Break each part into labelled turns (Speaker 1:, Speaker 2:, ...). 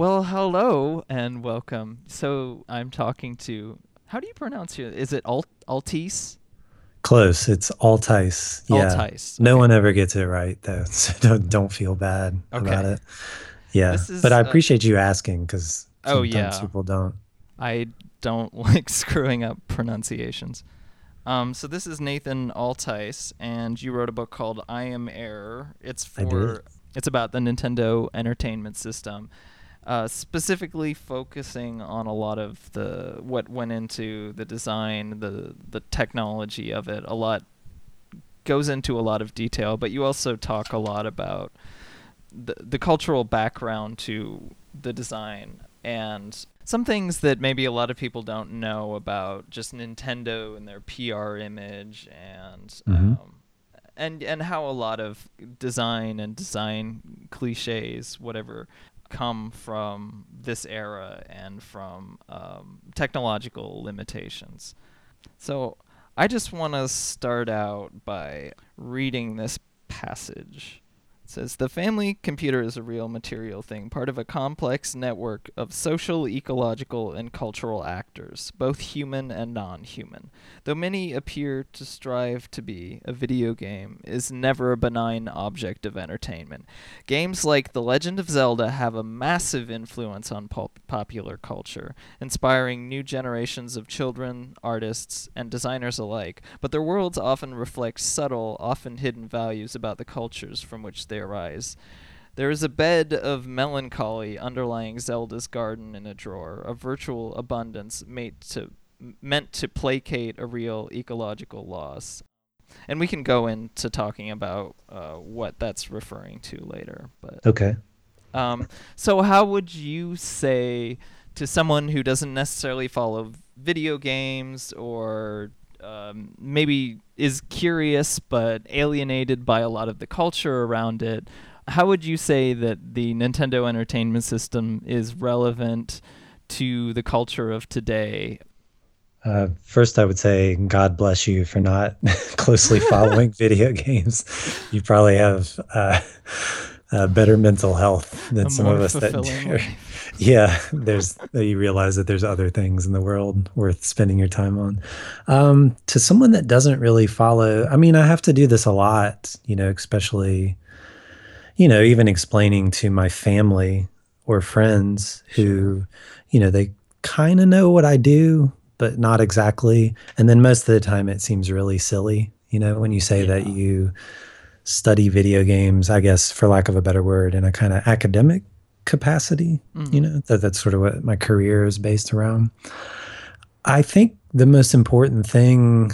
Speaker 1: Well, hello and welcome. So I'm talking to. How do you pronounce it? Is it Alt Altice?
Speaker 2: Close. It's Altice. Yeah.
Speaker 1: Altice.
Speaker 2: No
Speaker 1: okay.
Speaker 2: one ever gets it right though, so don't, don't feel bad about
Speaker 1: Okay.
Speaker 2: it. Yeah,
Speaker 1: is,
Speaker 2: but I
Speaker 1: uh,
Speaker 2: appreciate you asking because
Speaker 1: Oh,
Speaker 2: sometimes
Speaker 1: yeah.
Speaker 2: people don't.
Speaker 1: I don't like screwing up pronunciations. Um, so this is Nathan Altice, and you wrote a book called "I Am Error." It's for it's about the Nintendo Entertainment System, uh, specifically focusing on a lot of the what went into the design, the the technology of it. A lot goes into a lot of detail, but you also talk a lot about the the cultural background to the design and some things that maybe a lot of people don't know about just Nintendo and their PR image and
Speaker 2: Mhm.
Speaker 1: um, and and how a lot of design and design cliches whatever come from this era and from um, technological limitations. So I just want to start out by reading this passage. Says the family computer is a real material thing, part of a complex network of social, ecological, and cultural actors, both human and non-human. Though many appear to strive to be, a video game is never a benign object of entertainment. Games like The Legend of Zelda have a massive influence on pop- popular culture, inspiring new generations of children, artists, and designers alike, but their worlds often reflect subtle, often hidden values about the cultures from which they arise. There is a bed of melancholy underlying Zelda's garden in a drawer, a virtual abundance made to meant to placate a real ecological loss. And we can go into talking about uh, what that's referring to later, but
Speaker 2: Okay.
Speaker 1: um, so how would you say to someone who doesn't necessarily follow video games or um, maybe is curious but alienated by a lot of the culture around it, how would you say that the Nintendo Entertainment System is relevant to the culture of today?
Speaker 2: Uh, first, I would say God bless you for not closely following video games. You probably have uh, uh, better mental health than some of us that yeah there's you realize that there's other things in the world worth spending your time on. Um, to someone that doesn't really follow i mean i have to do this a lot you know especially you know even explaining to my family or friends who you know they kind of know what i do but not exactly. And then most of the time it seems really silly you know when you say that you study video games i guess for lack of a better word in a kind of academic capacity you
Speaker 1: Mhm.
Speaker 2: know that that's sort of what my career is based around i think the most important thing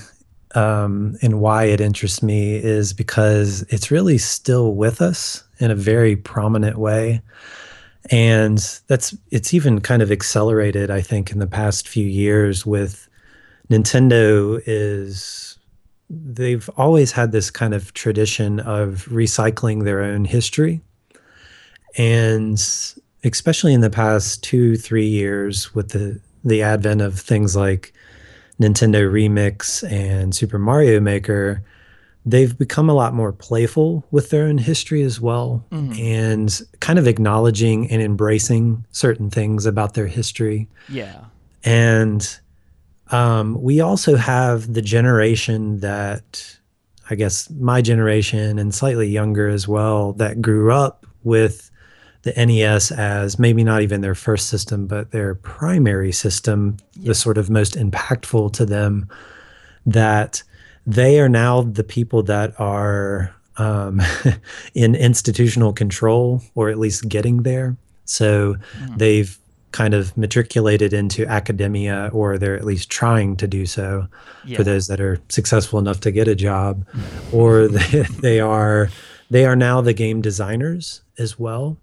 Speaker 2: um, and why it interests me is because it's really still with us in a very prominent way and that's it's even kind of accelerated i think in the past few years with nintendo is they've always had this kind of tradition of recycling their own history and especially in the past two three years with the the advent of things like nintendo remix and super mario maker they've become a lot more playful with their own history as well
Speaker 1: Mhm.
Speaker 2: and kind of acknowledging and embracing certain things about their history
Speaker 1: Yeah.
Speaker 2: and um, we also have the generation that, I guess, my generation and slightly younger as well, that grew up with the NES as maybe not even their first system, but their primary system,
Speaker 1: Yeah.
Speaker 2: the sort of most impactful to them, that they are now the people that are um, in institutional control or at least getting there. So
Speaker 1: Mhm.
Speaker 2: they've kind of matriculated into academia or they're at least trying to do so
Speaker 1: yeah.
Speaker 2: for those that are successful enough to get a job or they, they are they are now the game designers as well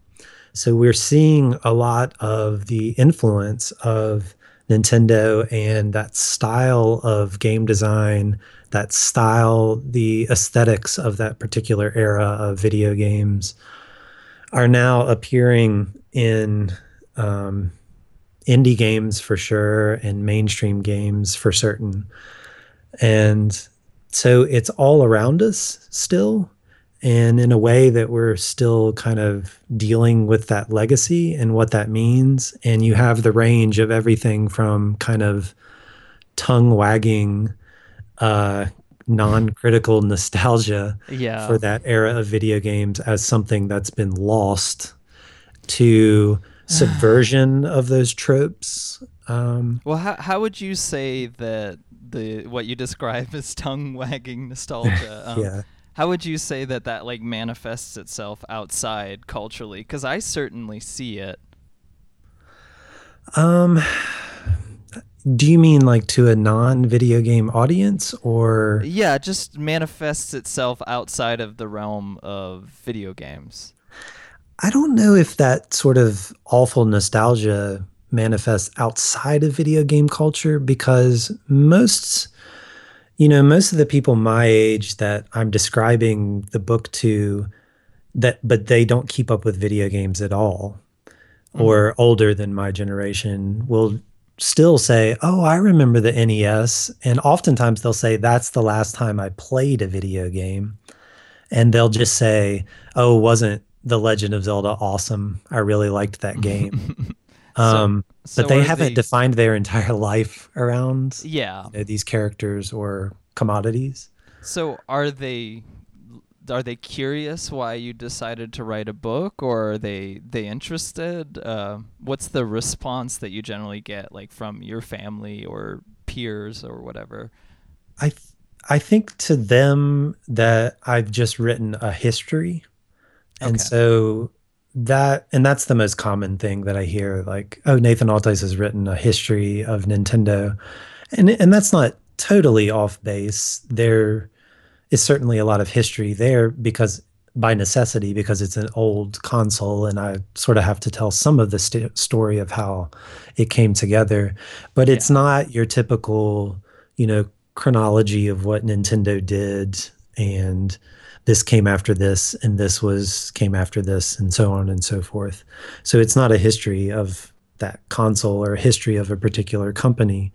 Speaker 2: so we're seeing a lot of the influence of Nintendo and that style of game design that style the aesthetics of that particular era of video games are now appearing in um, indie games for sure and mainstream games for certain. And so it's all around us still. and in a way that we're still kind of dealing with that legacy and what that means. And you have the range of everything from kind of tongue wagging, uh, non critical nostalgia
Speaker 1: Yeah.
Speaker 2: for that era of video games as something that's been lost to subversion of those tropes. Um,
Speaker 1: Well, how how would you say that the what you describe as tongue wagging nostalgia? Um,
Speaker 2: yeah.
Speaker 1: How would you say that that like manifests itself outside culturally? Because I certainly see it.
Speaker 2: Um, do you mean like to a non video game audience or?
Speaker 1: Yeah, it just manifests itself outside of the realm of video games.
Speaker 2: I don't know if that sort of awful nostalgia manifests outside of video game culture because most you know most of the people my age that I'm describing the book to that but they don't keep up with video games at all mm-hmm. or older than my generation will still say, "Oh, I remember the NES." And oftentimes they'll say that's the last time I played a video game. And they'll just say, "Oh, wasn't The Legend of Zelda awesome? I really liked that game." um,
Speaker 1: so
Speaker 2: but they haven't defined their entire life around
Speaker 1: Yeah.
Speaker 2: you know, these characters or commodities.
Speaker 1: So are they are they curious why you decided to write a book, or are they they interested? Uh, what's the response that you generally get, like from your family or peers or whatever?
Speaker 2: I th- I think to them that I've just written a history, and
Speaker 1: Okay.
Speaker 2: so that and that's the most common thing that I hear. Like, oh, Nathan Altice has written a history of Nintendo, and and that's not totally off base. There is certainly a lot of history there because by necessity because it's an old console and I sort of have to tell some of the st- story of how it came together but it's not your typical you know chronology of what Nintendo did and this came after this and this was came after this and so on and so forth. So it's not a history of that console or a history of a particular company.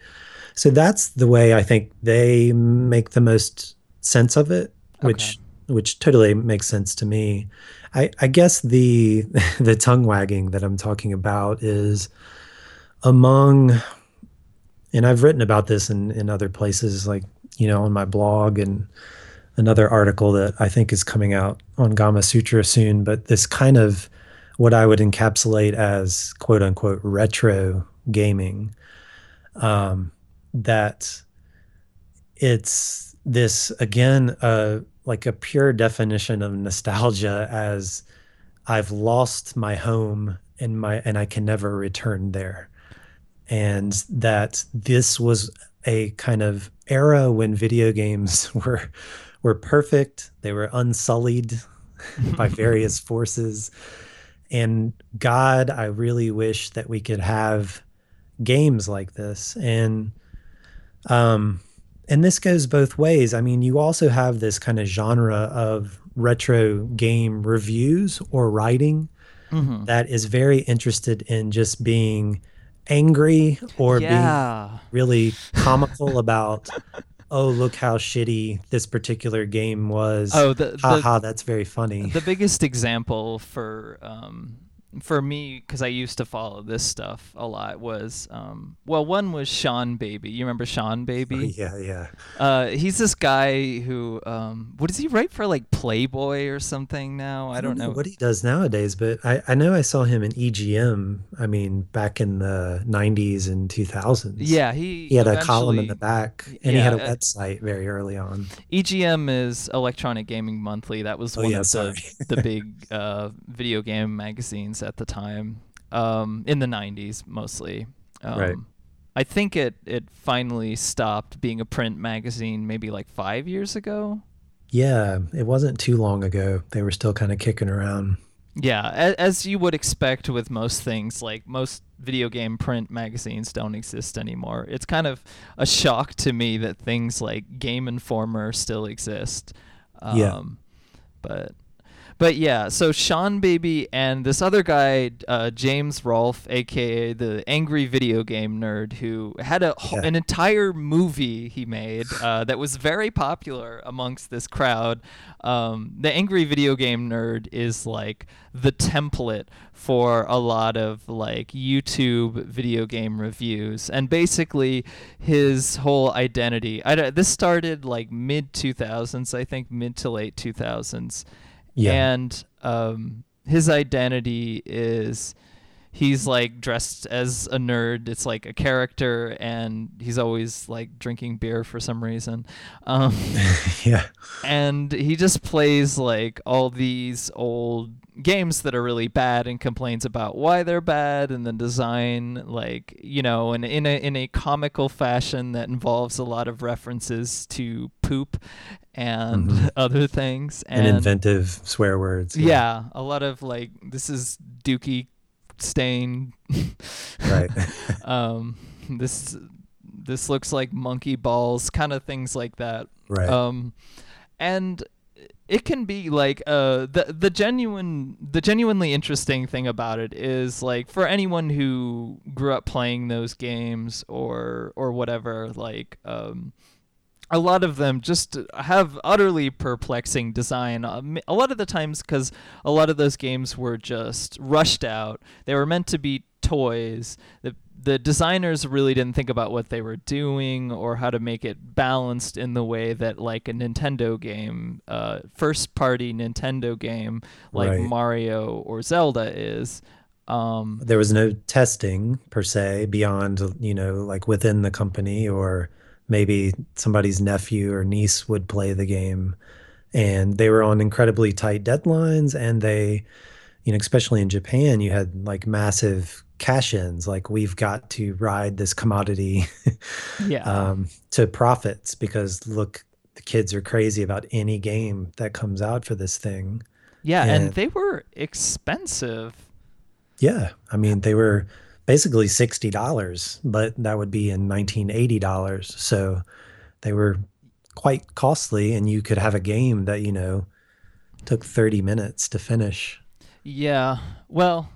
Speaker 2: So that's the way I think they make the most sense of it, which which totally makes sense to me. I, I guess the the tongue wagging that I'm talking about is among and I've written about this in, in other places like, you know, on my blog and another article that I think is coming out on Gamasutra soon, but this kind of what I would encapsulate as quote unquote retro gaming. Um, that it's this again uh like a pure definition of nostalgia as I've lost my home and my and I can never return there. And that this was a kind of era when video games were were perfect, they were unsullied by various forces. And God, I really wish that we could have games like this. And um and this goes both ways. I mean, you also have this kind of genre of retro game reviews or writing
Speaker 1: Mhm.
Speaker 2: that is very interested in just being angry or being really comical about oh look how shitty this particular game was.
Speaker 1: Oh, the
Speaker 2: ha ha that's very funny.
Speaker 1: the biggest example for um for me because I used to follow this stuff a lot was um well one was Sean Baby. You remember Sean Baby?
Speaker 2: yeah yeah
Speaker 1: Uh, he's this guy who um, what does he write for like Playboy or something now? I don't know.
Speaker 2: what he does nowadays but I, I know i saw him in egm i mean back in the 90s and 2000s
Speaker 1: Yeah, he
Speaker 2: he had a column in the back and he had a
Speaker 1: Yeah, uh,
Speaker 2: website very early on
Speaker 1: EGM is Electronic Gaming Monthly. That was
Speaker 2: Oh,
Speaker 1: one
Speaker 2: yeah,
Speaker 1: of
Speaker 2: sorry.
Speaker 1: the the big uh, video game magazines at the time, um, in the '90s mostly. Um,
Speaker 2: Right.
Speaker 1: I think it it finally stopped being a print magazine maybe like five years ago.
Speaker 2: yeah it wasn't too long ago they were still kind of kicking around
Speaker 1: Yeah, as, as you would expect with most things, like most video game print magazines don't exist anymore. It's kind of a shock to me that things like Game Informer still exist. Um,
Speaker 2: Yeah.
Speaker 1: But but yeah, so Sean Baby and this other guy, uh, James Rolfe, aka the angry video game nerd, who had a
Speaker 2: Yeah.
Speaker 1: an entire movie he made uh, that was very popular amongst this crowd. Um, the angry video game nerd is like the template for a lot of like YouTube video game reviews, and basically his whole identity. I this started like mid 2000s, I think, mid to late 2000s
Speaker 2: Yeah.
Speaker 1: and um, his identity is he's like dressed as a nerd. It's like a character, and he's always like drinking beer for some reason. Um,
Speaker 2: yeah.
Speaker 1: and he just plays like all these old games that are really bad and complains about why they're bad and the design like you know and in a in a comical fashion that involves a lot of references to poop and
Speaker 2: Mhm.
Speaker 1: other things
Speaker 2: And, inventive swear words.
Speaker 1: yeah. a lot of like this is Dookie stain.
Speaker 2: Right.
Speaker 1: um, this this looks like monkey balls, kind of things like that.
Speaker 2: Right.
Speaker 1: Um, and it can be like uh the the genuine the genuinely interesting thing about it is like for anyone who grew up playing those games or or whatever like um a lot of them just have utterly perplexing design. Um, a lot of the times, because a lot of those games were just rushed out. They were meant to be toys. The the designers really didn't think about what they were doing or how to make it balanced in the way that like a Nintendo game, uh, first party Nintendo game like
Speaker 2: Right.
Speaker 1: Mario or Zelda is. Um,
Speaker 2: there was no testing per se beyond, you know, like within the company or maybe somebody's nephew or niece would play the game. And they were on incredibly tight deadlines and they, you know, especially in Japan, you had like massive cash ins, like we've got to ride this commodity
Speaker 1: yeah.
Speaker 2: um, to profits because look, the kids are crazy about any game that comes out for this thing.
Speaker 1: yeah, and
Speaker 2: and-
Speaker 1: they were expensive.
Speaker 2: Yeah, I mean they were basically sixty dollars, but that would be in nineteen eighty dollars. So they were quite costly, and you could have a game that you know took thirty minutes to finish.
Speaker 1: Yeah. Well,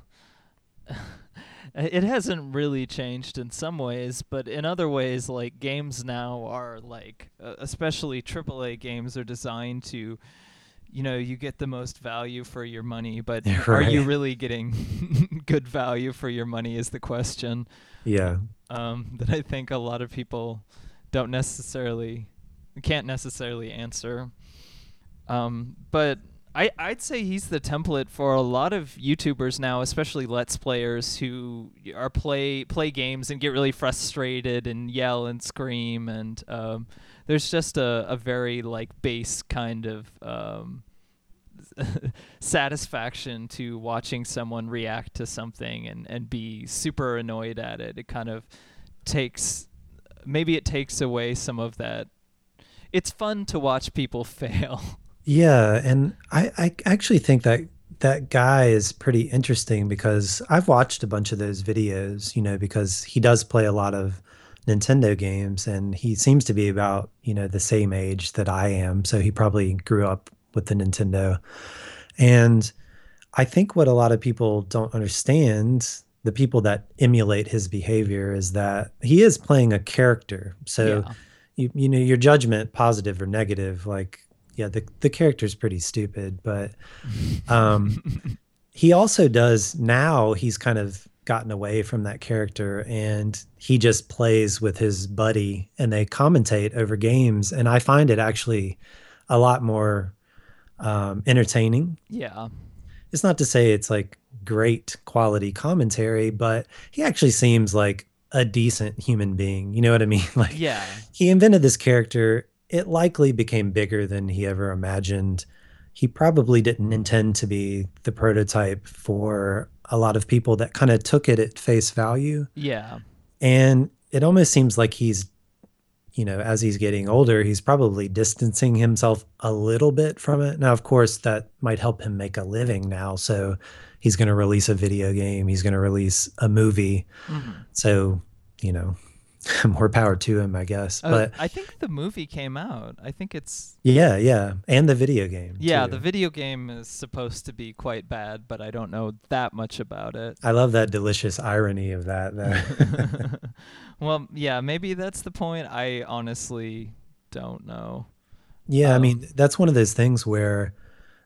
Speaker 1: it hasn't really changed in some ways, but in other ways, like games now are like, especially AAA games are designed to, you know, you get the most value for your money, but are you really getting good value for your money is the question.
Speaker 2: Yeah,
Speaker 1: Um, that I think a lot of people don't necessarily, can't necessarily answer. Um, but I, I'd say he's the template for a lot of YouTubers now, especially Let's Players who are play play games and get really frustrated and yell and scream, and um, there's just a, a very like base kind of um, satisfaction to watching someone react to something and, and be super annoyed at it. It kind of takes maybe it takes away some of that. It's fun to watch people fail.
Speaker 2: yeah, and I I actually think that that guy is pretty interesting because I've watched a bunch of those videos, you know, because he does play a lot of Nintendo games and he seems to be about, you know, the same age that I am. So he probably grew up with the Nintendo. And I think what a lot of people don't understand, the people that emulate his behavior, is that he is playing a character. So
Speaker 1: Yeah.
Speaker 2: you you know your judgment, positive or negative, like yeah, the the character's pretty stupid, but um, he also does now. He's kind of gotten away from that character, and he just plays with his buddy, and they commentate over games, and I find it actually a lot more um, entertaining
Speaker 1: yeah.
Speaker 2: it's not to say it's like great quality commentary, but he actually seems like a decent human being. You know what I mean? Like
Speaker 1: Yeah.
Speaker 2: he invented this character. It likely became bigger than he ever imagined. He probably didn't intend to be the prototype for a lot of people that kind of took it at face value.
Speaker 1: Yeah.
Speaker 2: And it almost seems like he's, you know, as he's getting older, he's probably distancing himself a little bit from it. Now, of course, that might help him make a living now. So he's going to release a video game, he's going to release a movie.
Speaker 1: Mhm.
Speaker 2: So, you know, more power to him, I guess.
Speaker 1: Uh,
Speaker 2: but
Speaker 1: I think the movie came out. I think it's
Speaker 2: yeah, yeah, and the video game.
Speaker 1: yeah.
Speaker 2: too.
Speaker 1: The video game is supposed to be quite bad, but I don't know that much about it.
Speaker 2: I love that delicious irony of that. Though.
Speaker 1: well, yeah, maybe that's the point. I honestly don't know.
Speaker 2: yeah, I
Speaker 1: Um,
Speaker 2: mean that's one of those things where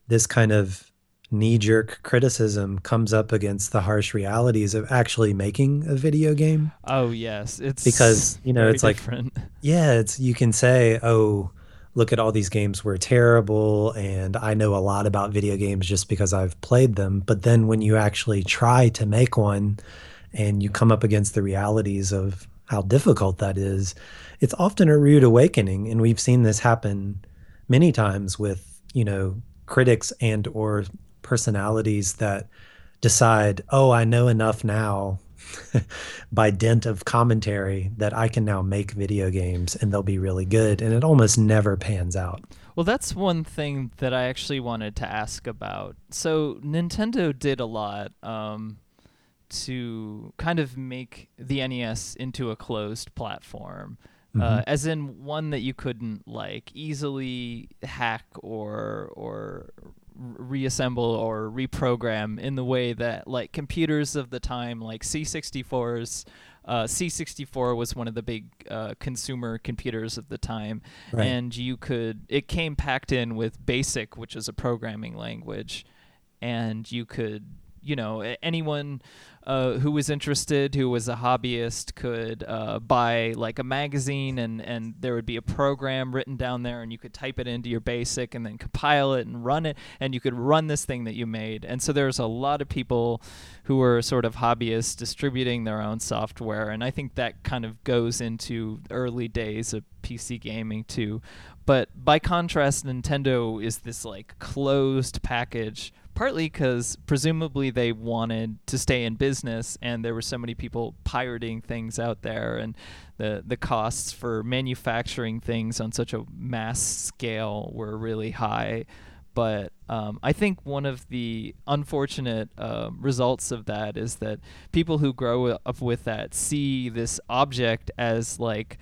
Speaker 2: this kind of knee-jerk criticism comes up against the harsh realities of actually making a video game.
Speaker 1: Oh yes, it's
Speaker 2: Because, you know, it's like- Yeah, it's you can say, "Oh, look at all these games were terrible and I know a lot about video games just because I've played them." But then when you actually try to make one and you come up against the realities of how difficult that is, it's often a rude awakening and we've seen this happen many times with, you know, critics and or personalities that decide, "Oh, I know enough now." by dint of commentary that I can now make video games and they'll be really good and it almost never pans out.
Speaker 1: Well, that's one thing that I actually wanted to ask about. So Nintendo did a lot um, to kind of make the NES into a closed platform. Uh,
Speaker 2: Mhm.
Speaker 1: as in one that you couldn't like easily hack or or reassemble or reprogram in the way that like computers of the time like C64s uh, C64 was one of the big uh, consumer computers of the time
Speaker 2: Right.
Speaker 1: and you could it came packed in with basic which is a programming language and you could you know anyone uh, who was interested who was a hobbyist could uh, buy like a magazine and and there would be a program written down there and you could type it into your basic and then compile it and run it and you could run this thing that you made. And so there's a lot of people who were sort of hobbyists distributing their own software and i think that kind of goes into early days of pc gaming too. But by contrast nintendo is this like closed package partly because presumably they wanted to stay in business and there were so many people pirating things out there and the the costs for manufacturing things on such a mass scale were really high but um, I think one of the unfortunate uh, results of that is that people who grow up with that see this object as like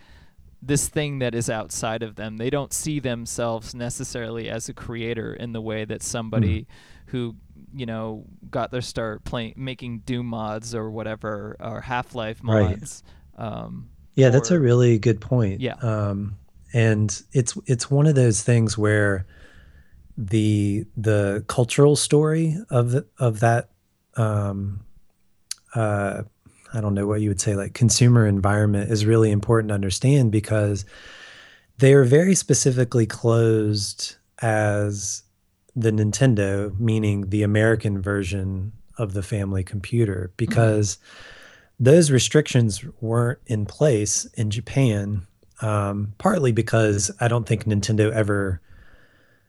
Speaker 1: this thing that is outside of them. They don't see themselves necessarily as a creator in the way that somebody who you know got their start playing making Doom mods or whatever or Half Life
Speaker 2: Right.
Speaker 1: mods. Um,
Speaker 2: Yeah, that's a really good point.
Speaker 1: Yeah.
Speaker 2: Um, and it's it's one of those things where the the cultural story of the, of that um, uh, I don't know what you would say like consumer environment is really important to understand because they are very specifically closed as the Nintendo, meaning the American version of the family computer, because those restrictions weren't in place in Japan, um, partly because I don't think Nintendo ever.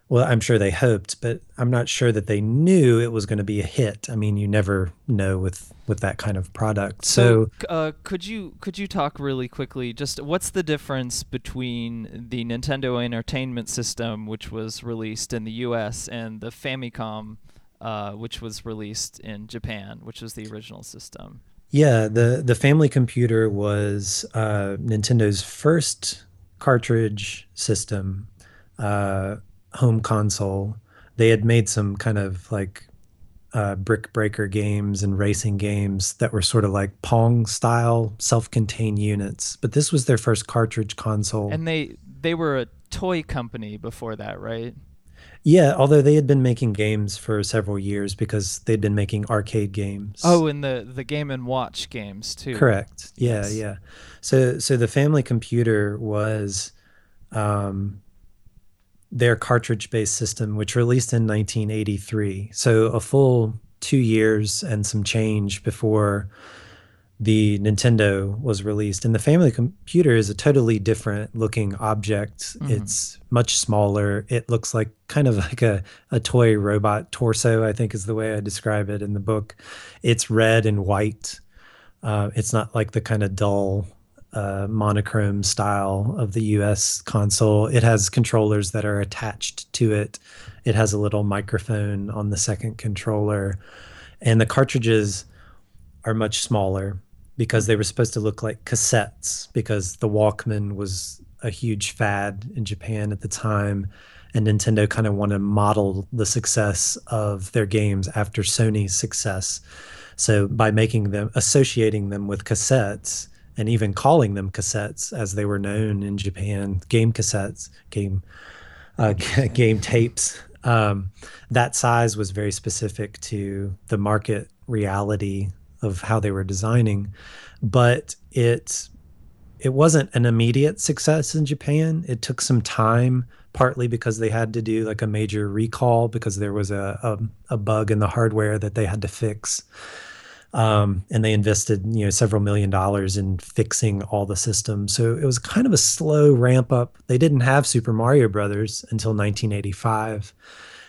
Speaker 2: Well, I'm sure they hoped, but I'm not sure that they knew it was going to be a hit. I mean, you never know with with that kind of product. So,
Speaker 1: c- uh, could you could you talk really quickly? Just what's the difference between the Nintendo Entertainment System, which was released in the U.S., and the Famicom, uh, which was released in Japan, which was the original system?
Speaker 2: Yeah, the the family computer was uh, Nintendo's first cartridge system, uh, home console. They had made some kind of like uh, brick breaker games and racing games that were sort of like Pong style, self-contained units. But this was their first cartridge console.
Speaker 1: And they they were a toy company before that, right?
Speaker 2: yeah, although they had been making games for several years because they'd been making arcade games.
Speaker 1: Oh, and the the Game and Watch games too.
Speaker 2: Correct. Yeah,
Speaker 1: Yes.
Speaker 2: yeah. So so the family computer was um their cartridge-based system which released in 1983. So a full 2 years and some change before the Nintendo was released. And the family computer is a totally different looking object.
Speaker 1: Mhm.
Speaker 2: It's much smaller. It looks like kind of like a, a toy robot torso, I think is the way I describe it in the book. It's red and white. Uh, it's not like the kind of dull uh, monochrome style of the US console. It has controllers that are attached to it. It has a little microphone on the second controller. And the cartridges are much smaller. because they were supposed to look like cassettes because the Walkman was a huge fad in Japan at the time and Nintendo kind of wanted to model the success of their games after Sony's success. So by making them associating them with cassettes and even calling them cassettes as they were known in Japan, game cassettes, game uh, game tapes. Um, that size was very specific to the market reality of how they were designing, but it it wasn't an immediate success in Japan. It took some time partly because they had to do like a major recall because there was a, a, a bug in the hardware that they had to fix. Um, and they invested you know several million dollars in fixing all the systems. So it was kind of a slow ramp up. They didn't have Super Mario Brothers until 1985,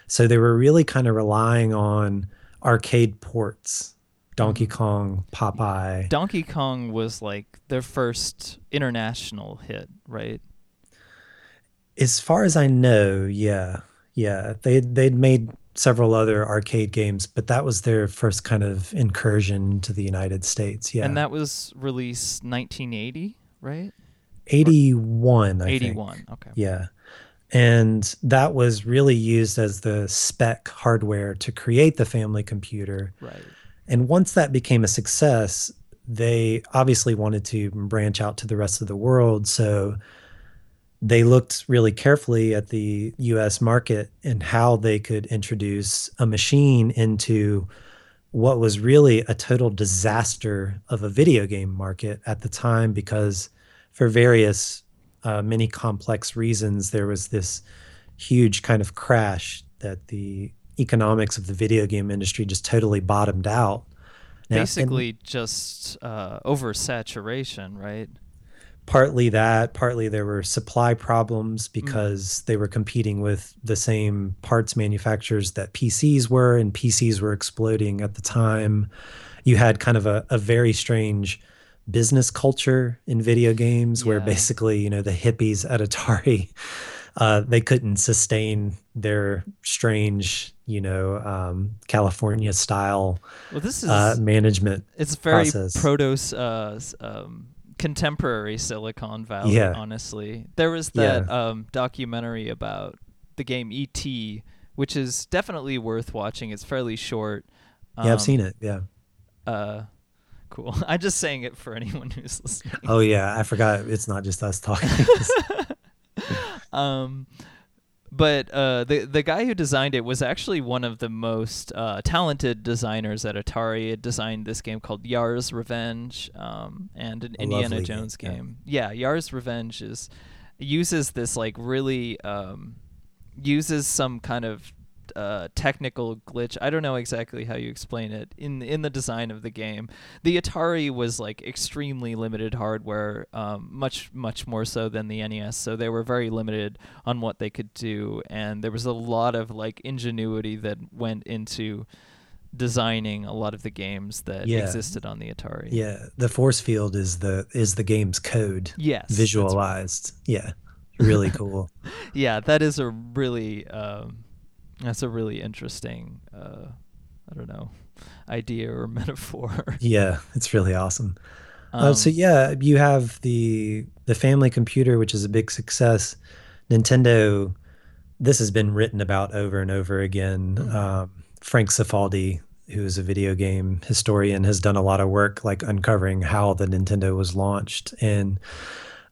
Speaker 2: so they were really kind of relying on arcade ports. Donkey mm-hmm. Kong, Popeye.
Speaker 1: Donkey Kong was like their first international hit, right?
Speaker 2: As far as I know, yeah, yeah, they they'd made several other arcade games, but that was their first kind of incursion to the United States. Yeah,
Speaker 1: and that was released 1980, right?
Speaker 2: 81, I
Speaker 1: 81,
Speaker 2: think.
Speaker 1: okay.
Speaker 2: Yeah. And that was really used as the spec hardware to create the family computer.
Speaker 1: Right.
Speaker 2: And once that became a success, they obviously wanted to branch out to the rest of the world. So they looked really carefully at the US market and how they could introduce a machine into what was really a total disaster of a video game market at the time because for various uh, many complex reasons there was this huge kind of crash that the economics of the video game industry just totally bottomed out
Speaker 1: now, Basically, just uh, oversaturation, right?
Speaker 2: Partly that partly there were supply problems mm. because mm. they were competing with the same parts manufacturers that pcs were and pcs were exploding at the time you had kind of a, a very strange business culture in video games yeah. where basically you know the hippies at atari uh, they couldn't sustain their strange, you know, um, California style well, this is, uh, management.
Speaker 1: It's very proto uh, um, contemporary Silicon Valley. Yeah. honestly, there was that yeah. um, documentary about the game ET, which is definitely worth watching. It's fairly short.
Speaker 2: yeah, I've seen um, it. Yeah.
Speaker 1: Uh, cool. I'm just saying it for anyone who's listening.
Speaker 2: Oh yeah, I forgot. It's not just us talking.
Speaker 1: um, but uh, the the guy who designed it was actually one of the most uh, talented designers at Atari. It designed this game called Yar's Revenge um, and an A Indiana Jones game. game. Yeah. yeah, Yar's Revenge is uses this like really um, uses some kind of uh, technical glitch. I don't know exactly how you explain it in in the design of the game. The Atari was like extremely limited hardware, um, much much more so than the NES. So they were very limited on what they could do, and there was a lot of like ingenuity that went into designing a lot of the games that yeah. existed on the Atari.
Speaker 2: Yeah, the force field is the is the game's code.
Speaker 1: Yes,
Speaker 2: visualized. Right. Yeah, really cool.
Speaker 1: yeah, that is a really um, that's a really interesting, uh, I don't know, idea or metaphor.
Speaker 2: yeah, it's really awesome. Um, uh, so yeah, you have the the family computer, which is a big success. Nintendo. This has been written about over and over again. Mm-hmm. Um, Frank Cifaldi, who is a video game historian, has done a lot of work like uncovering how the Nintendo was launched and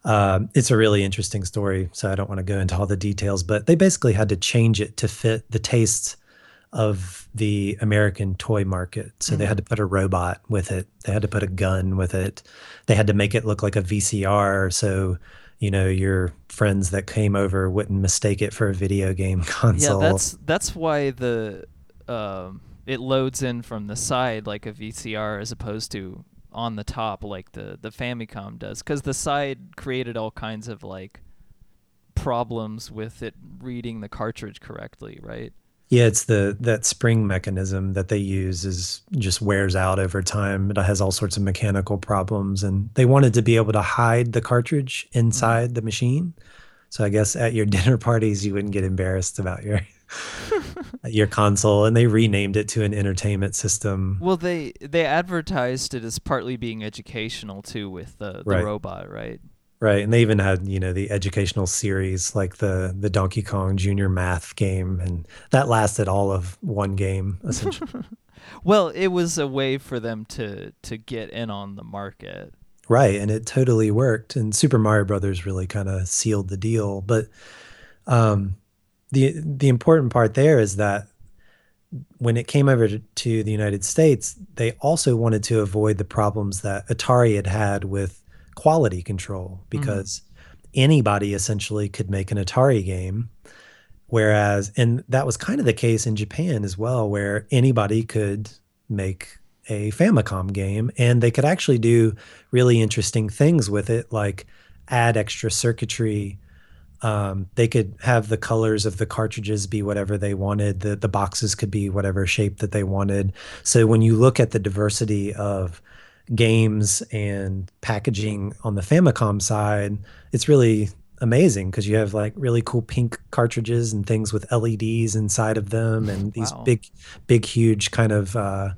Speaker 2: um, it's a really interesting story, so I don't want to go into all the details, but they basically had to change it to fit the tastes of the American toy market. So mm-hmm. they had to put a robot with it, they had to put a gun with it, they had to make it look like a VCR. So you know your friends that came over wouldn't mistake it for a video game console.
Speaker 1: Yeah, that's that's why the um, it loads in from the side like a VCR as opposed to on the top like the the Famicom does cuz the side created all kinds of like problems with it reading the cartridge correctly, right?
Speaker 2: Yeah, it's the that spring mechanism that they use is just wears out over time. It has all sorts of mechanical problems and they wanted to be able to hide the cartridge inside mm-hmm. the machine. So I guess at your dinner parties you wouldn't get embarrassed about your your console and they renamed it to an entertainment system.
Speaker 1: Well, they they advertised it as partly being educational too with the, the
Speaker 2: Right.
Speaker 1: robot, right?
Speaker 2: Right. And they even had, you know, the educational series like the the Donkey Kong Junior Math game and that lasted all of one game essentially.
Speaker 1: Well, it was a way for them to to get in on the market.
Speaker 2: right, and it totally worked and Super Mario Brothers really kind of sealed the deal, but um the the important part there is that when it came over to, the United States, they also wanted to avoid the problems that Atari had had with quality control mm-hmm. because anybody essentially could make an Atari game. Whereas, and that was kind of the case in Japan as well, where anybody could make a Famicom game and they could actually do really interesting things with it, like add extra circuitry. Um, they could have the colors of the cartridges be whatever they wanted. The the boxes could be whatever shape that they wanted. So when you look at the diversity of games and packaging on the Famicom side, it's really amazing because you have like really cool pink cartridges and things with LEDs inside of them and these
Speaker 1: Wow.
Speaker 2: big, big, huge kind of uh,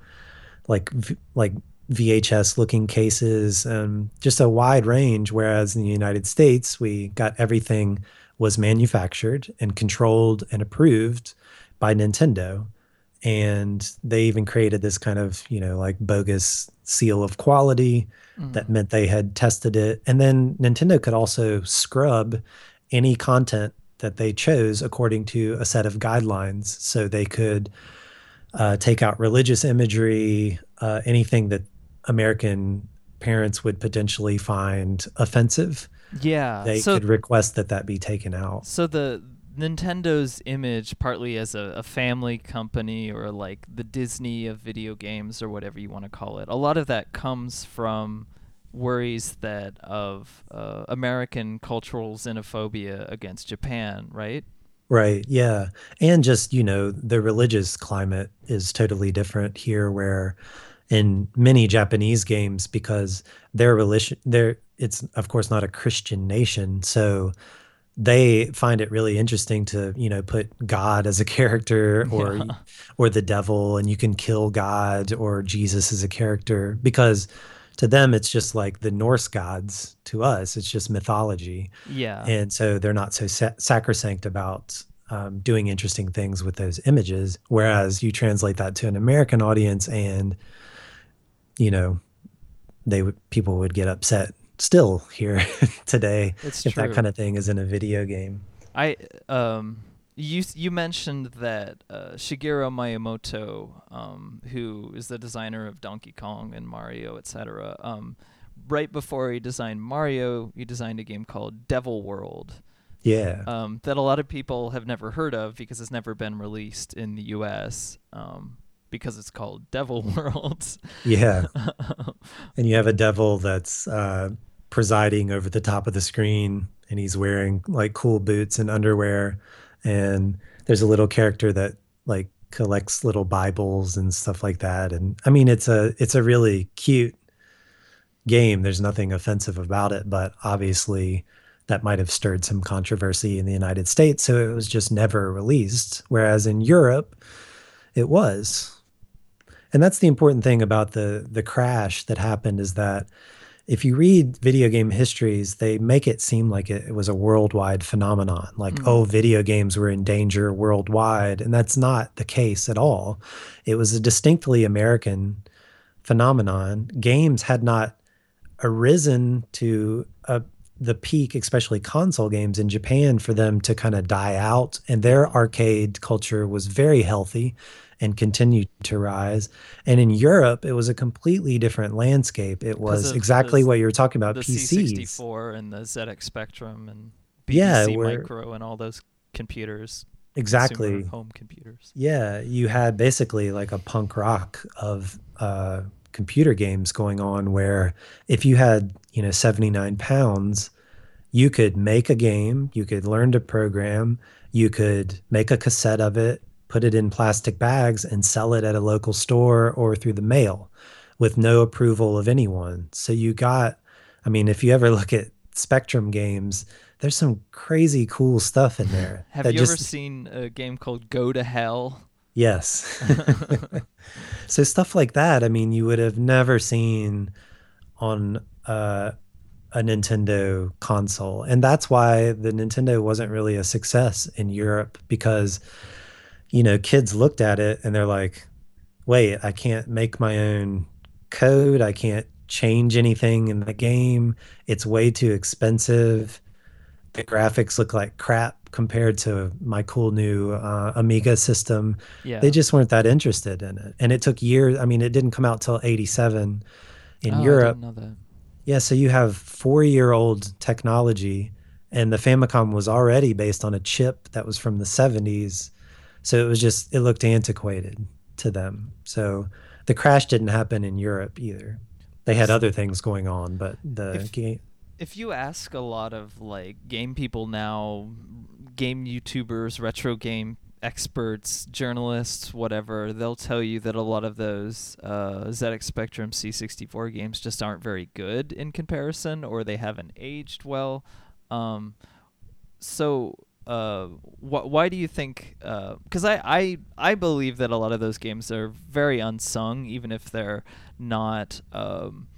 Speaker 2: like like VHS looking cases and just a wide range. Whereas in the United States, we got everything was manufactured and controlled and approved by Nintendo. And they even created this kind of, you know, like bogus seal of quality that meant they had tested it. And then Nintendo could also scrub any content that they chose according to a set of guidelines. So they could uh, take out religious imagery, uh, anything that American parents would potentially find offensive.
Speaker 1: Yeah.
Speaker 2: They
Speaker 1: so
Speaker 2: could request that that be taken out.
Speaker 1: so the Nintendo's image, partly as a, a family company or like the Disney of video games or whatever you want to call it, a lot of that comes from worries that of uh, American cultural xenophobia against Japan, right?
Speaker 2: Right. Yeah. And just, you know, the religious climate is totally different here where in many Japanese games because their religion their it's of course not a Christian nation, so they find it really interesting to, you know, put God as a character or
Speaker 1: Yeah.
Speaker 2: or the devil and you can kill God or Jesus as a character because to them it's just like the Norse gods to us it's just mythology
Speaker 1: Yeah.
Speaker 2: and so they're not so sa- sacrosanct about um, doing interesting things with those images whereas you translate that to an american audience and you know they would people would get upset still here today
Speaker 1: It's
Speaker 2: if
Speaker 1: true.
Speaker 2: that kind of thing is in a video game
Speaker 1: I um you you mentioned that uh, Shigeru Miyamoto, um, who is the designer of Donkey Kong and Mario, etc. Um, right before he designed Mario, he designed a game called Devil World,
Speaker 2: yeah
Speaker 1: um, that a lot of people have never heard of because it's never been released in the U.S. Um, because it's called Devil World.
Speaker 2: yeah. And you have a devil that's uh, presiding over the top of the screen and he's wearing like cool boots and underwear. And there's a little character that like collects little bibles and stuff like that. And i mean it's a it's a really cute game. There's nothing offensive about it but obviously that might have stirred some controversy in the united states so it was just never released. Whereas in europe it was and that's the important thing about the the crash that happened is that if you read video game histories, they make it seem like it, it was a worldwide phenomenon. Like,
Speaker 1: Mhm.
Speaker 2: oh, video games were in danger worldwide. And that's not the case at all. It was a distinctly American phenomenon. Games had not arisen to a, the peak, especially console games in Japan, for them to kind of die out. And their arcade culture was very healthy and continued to rise. And in Europe, it was a completely different landscape. It was exactly
Speaker 1: the-
Speaker 2: what you were talking about
Speaker 1: the
Speaker 2: PCs.
Speaker 1: C64 and the ZX Spectrum and
Speaker 2: Yeah,
Speaker 1: BBC
Speaker 2: where-
Speaker 1: Micro and all those computers.
Speaker 2: Exactly.
Speaker 1: home computers.
Speaker 2: Yeah, you had basically like a punk rock of uh, computer games going on where if you had, you know, 79 pounds, you could make a game, you could learn to program, you could make a cassette of it, put it in plastic bags and sell it at a local store or through the mail with no approval of anyone. So you got, I mean, if you ever look at Spectrum games, there's some crazy cool stuff in there.
Speaker 1: Have you just, ever seen a game called Go to Hell?
Speaker 2: Yes. so stuff like that, I mean, you would have never seen on uh, a Nintendo console. And that's why the Nintendo wasn't really a success in Europe because you know, kids looked at it and they're like, "Wait, I can't make my own code. I can't change anything in the game. It's way too expensive. The graphics look like crap compared to my cool new uh, Amiga system. Yeah. They just weren't that interested in it. And it took years. I mean, it didn't come out till 87 in oh, Europe. Yeah, so you have four year old technology, and the Famicom was already based on a chip that was from the 70s. So it was just, it looked antiquated to them. So the crash didn't happen in Europe either. They had other things going on, but the
Speaker 1: if,
Speaker 2: game.
Speaker 1: If you ask a lot of like game people now, game YouTubers, retro game experts, journalists, whatever, they'll tell you that a lot of those uh, ZX Spectrum C64 games just aren't very good in comparison, or they haven't aged well. Um, so uh, wh- why do you think? Because uh, I, I I believe that a lot of those games are very unsung, even if they're not. Um,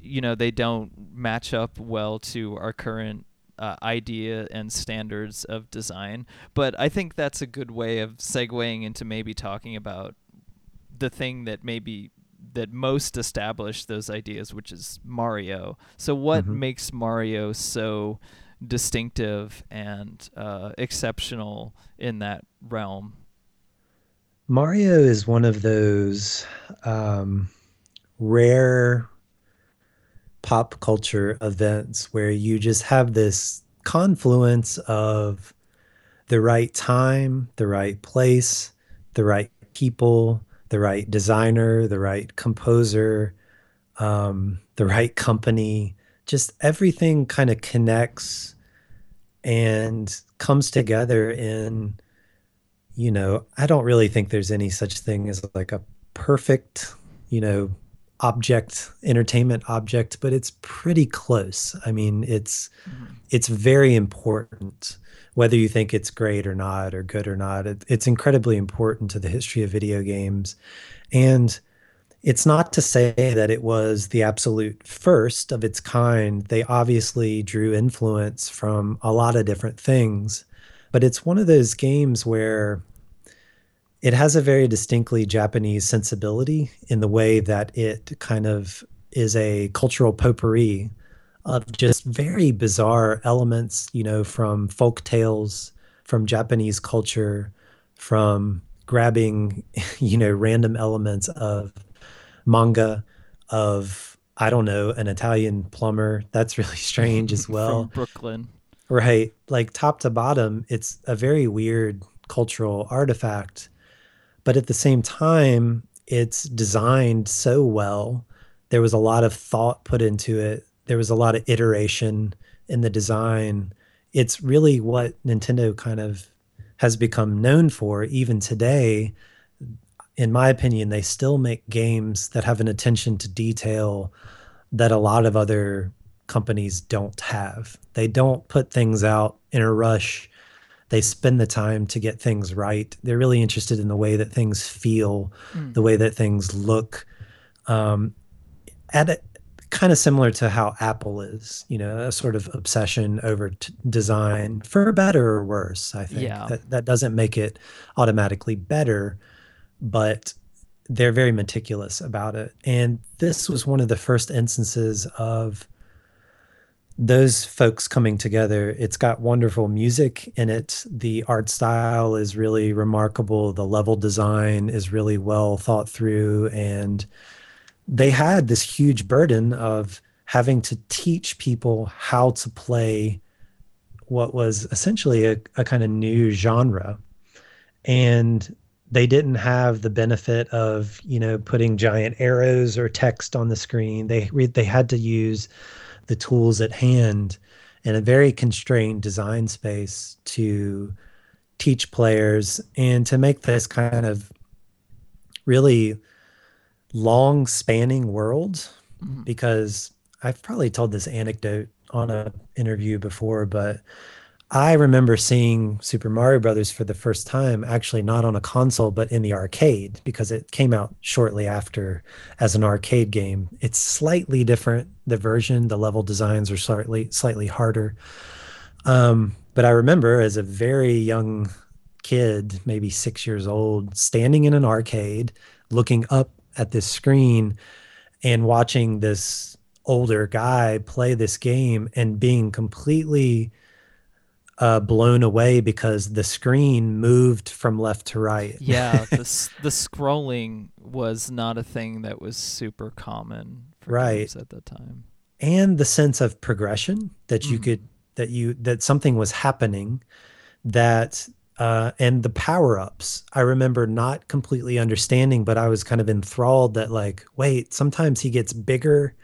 Speaker 1: you know, they don't match up well to our current uh, idea and standards of design. But I think that's a good way of segueing into maybe talking about the thing that maybe that most established those ideas, which is Mario. So, what mm-hmm. makes Mario so distinctive and uh, exceptional in that realm.
Speaker 2: Mario is one of those um, rare pop culture events where you just have this confluence of the right time, the right place, the right people, the right designer, the right composer, um, the right company. Just everything kind of connects and comes together in you know i don't really think there's any such thing as like a perfect you know object entertainment object but it's pretty close. I mean it's mm-hmm. it's very important whether you think it's great or not or good or not. It, it's incredibly important to the history of video games. And it's not to say that it was the absolute first of its kind. They obviously drew influence from a lot of different things, but it's one of those games where it has a very distinctly Japanese sensibility in the way that it kind of is a cultural potpourri of just very bizarre elements, you know, from folk tales, from Japanese culture, from grabbing, you know, random elements of manga of I don't know an Italian plumber. That's really strange as well.
Speaker 1: From Brooklyn,
Speaker 2: right? Like top to bottom, it's a very weird cultural artifact, but at the same time, it's designed so well. There was a lot of thought put into it. There was a lot of iteration in the design. It's really what Nintendo kind of has become known for even today in my opinion, they still make games that have an attention to detail that a lot of other companies don't have. They don't put things out in a rush. They spend the time to get things right. They're really interested in the way that things feel, mm. the way that things look. Um, at a, kind of similar to how Apple is, you know, a sort of obsession over t- design for better or worse. I think yeah. that that doesn't make it automatically better, but they're very meticulous about it. And this was one of the first instances of those folks coming together. It's got wonderful music in it. The art style is really remarkable. The level design is really well thought through. And they had this huge burden of having to teach people how to play what was essentially a, a kind of new genre. And they didn't have the benefit of you know putting giant arrows or text on the screen they they had to use the tools at hand in a very constrained design space to teach players and to make this kind of really long spanning world mm-hmm. because I've probably told this anecdote on a interview before, but I remember seeing Super Mario Brothers for the first time, actually not on a console, but in the arcade because it came out shortly after as an arcade game. It's slightly different. The version, the level designs are slightly slightly harder. Um, but I remember as a very young kid, maybe six years old, standing in an arcade, looking up at this screen and watching this older guy play this game and being completely uh, blown away because the screen moved from left to right.
Speaker 1: Yeah, the the scrolling was not a thing that was super common for
Speaker 2: right
Speaker 1: at that time.
Speaker 2: And the sense of progression that you mm. could that you that something was happening that uh, and the power ups. I remember not completely understanding, but I was kind of enthralled that like, wait, sometimes he gets bigger,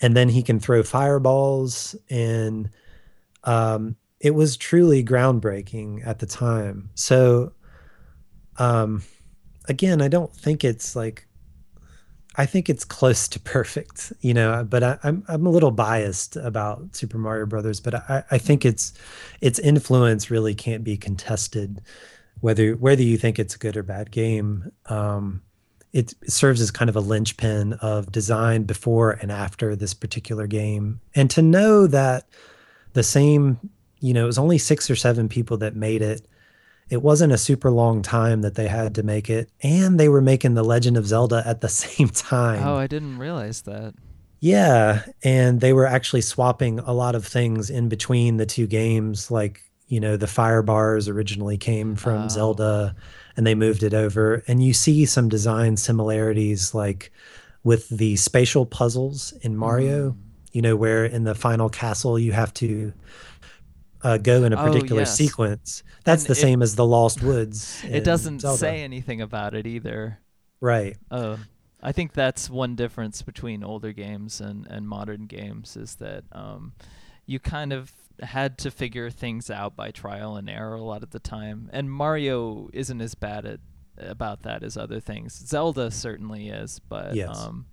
Speaker 2: and then he can throw fireballs, and um, it was truly groundbreaking at the time. So, um, again, I don't think it's like I think it's close to perfect, you know. But I, am I'm, I'm a little biased about Super Mario Brothers, but I, I think its its influence really can't be contested, whether whether you think it's a good or bad game. Um, it serves as kind of a linchpin of design before and after this particular game, and to know that the same, you know, it was only six or seven people that made it it wasn't a super long time that they had to make it and they were making the legend of zelda at the same time
Speaker 1: oh i didn't realize that
Speaker 2: yeah and they were actually swapping a lot of things in between the two games like you know the fire bars originally came from oh. zelda and they moved it over and you see some design similarities like with the spatial puzzles in mario mm. you know where in the final castle you have to uh, go in a oh, particular oh, yes. sequence. That's and the it, same as the Lost Woods.
Speaker 1: It doesn't Zelda. say anything about it either.
Speaker 2: Right.
Speaker 1: Oh, I think that's one difference between older games and, and modern games is that um, you kind of had to figure things out by trial and error a lot of the time. And Mario isn't as bad at about that as other things. Zelda certainly is, but
Speaker 2: yes.
Speaker 1: um,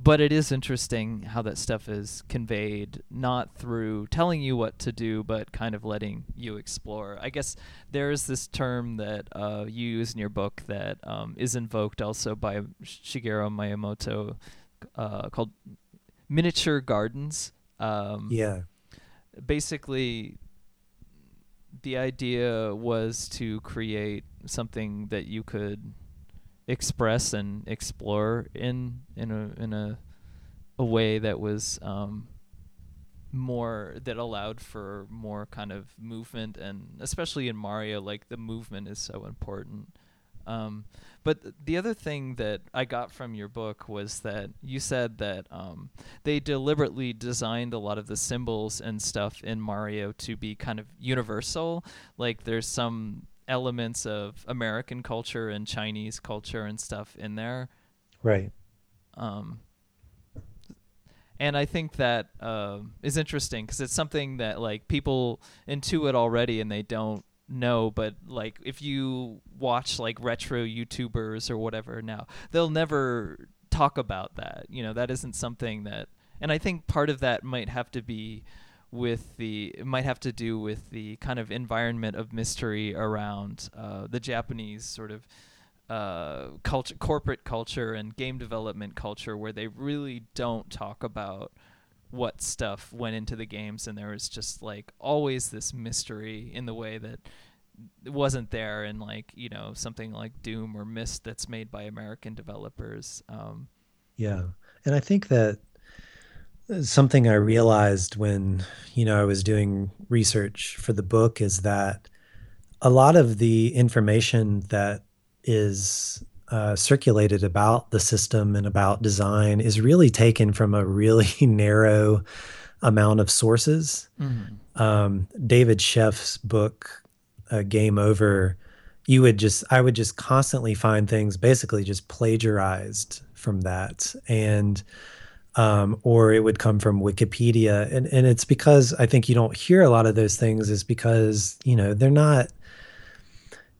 Speaker 1: but it is interesting how that stuff is conveyed not through telling you what to do but kind of letting you explore. I guess there's this term that uh, you use in your book that um, is invoked also by shigeru miyamoto uh, called miniature gardens. Um,
Speaker 2: yeah.
Speaker 1: basically the idea was to create something that you could express and explore in in a in a a way that was um, more that allowed for more kind of movement and especially in Mario like the movement is so important. Um, but th- the other thing that I got from your book was that you said that um, they deliberately designed a lot of the symbols and stuff in Mario to be kind of universal. Like there's some elements of American culture and Chinese culture and stuff in there.
Speaker 2: Right.
Speaker 1: Um, and I think that uh, is interesting because it's something that like people intuit already and they don't know. But like if you watch like retro YouTubers or whatever now, they'll never talk about that. You know, that isn't something that. And I think part of that might have to be with the it might have to do with the kind of environment of mystery around uh, the Japanese sort of uh, culture, corporate culture, and game development culture, where they really don't talk about what stuff went into the games, and there was just like always this mystery in the way that it wasn't there in like you know something like Doom or Myst that's made by American developers. Um,
Speaker 2: yeah, and I think that something I realized when you know I was doing research for the book is that a lot of the information that is uh, circulated about the system and about design is really taken from a really narrow amount of sources. Mm-hmm. Um, David Sheff's book, uh, Game Over, you would just I would just constantly find things basically just plagiarized from that and um, or it would come from Wikipedia. And, and it's because I think you don't hear a lot of those things is because, you know, they're not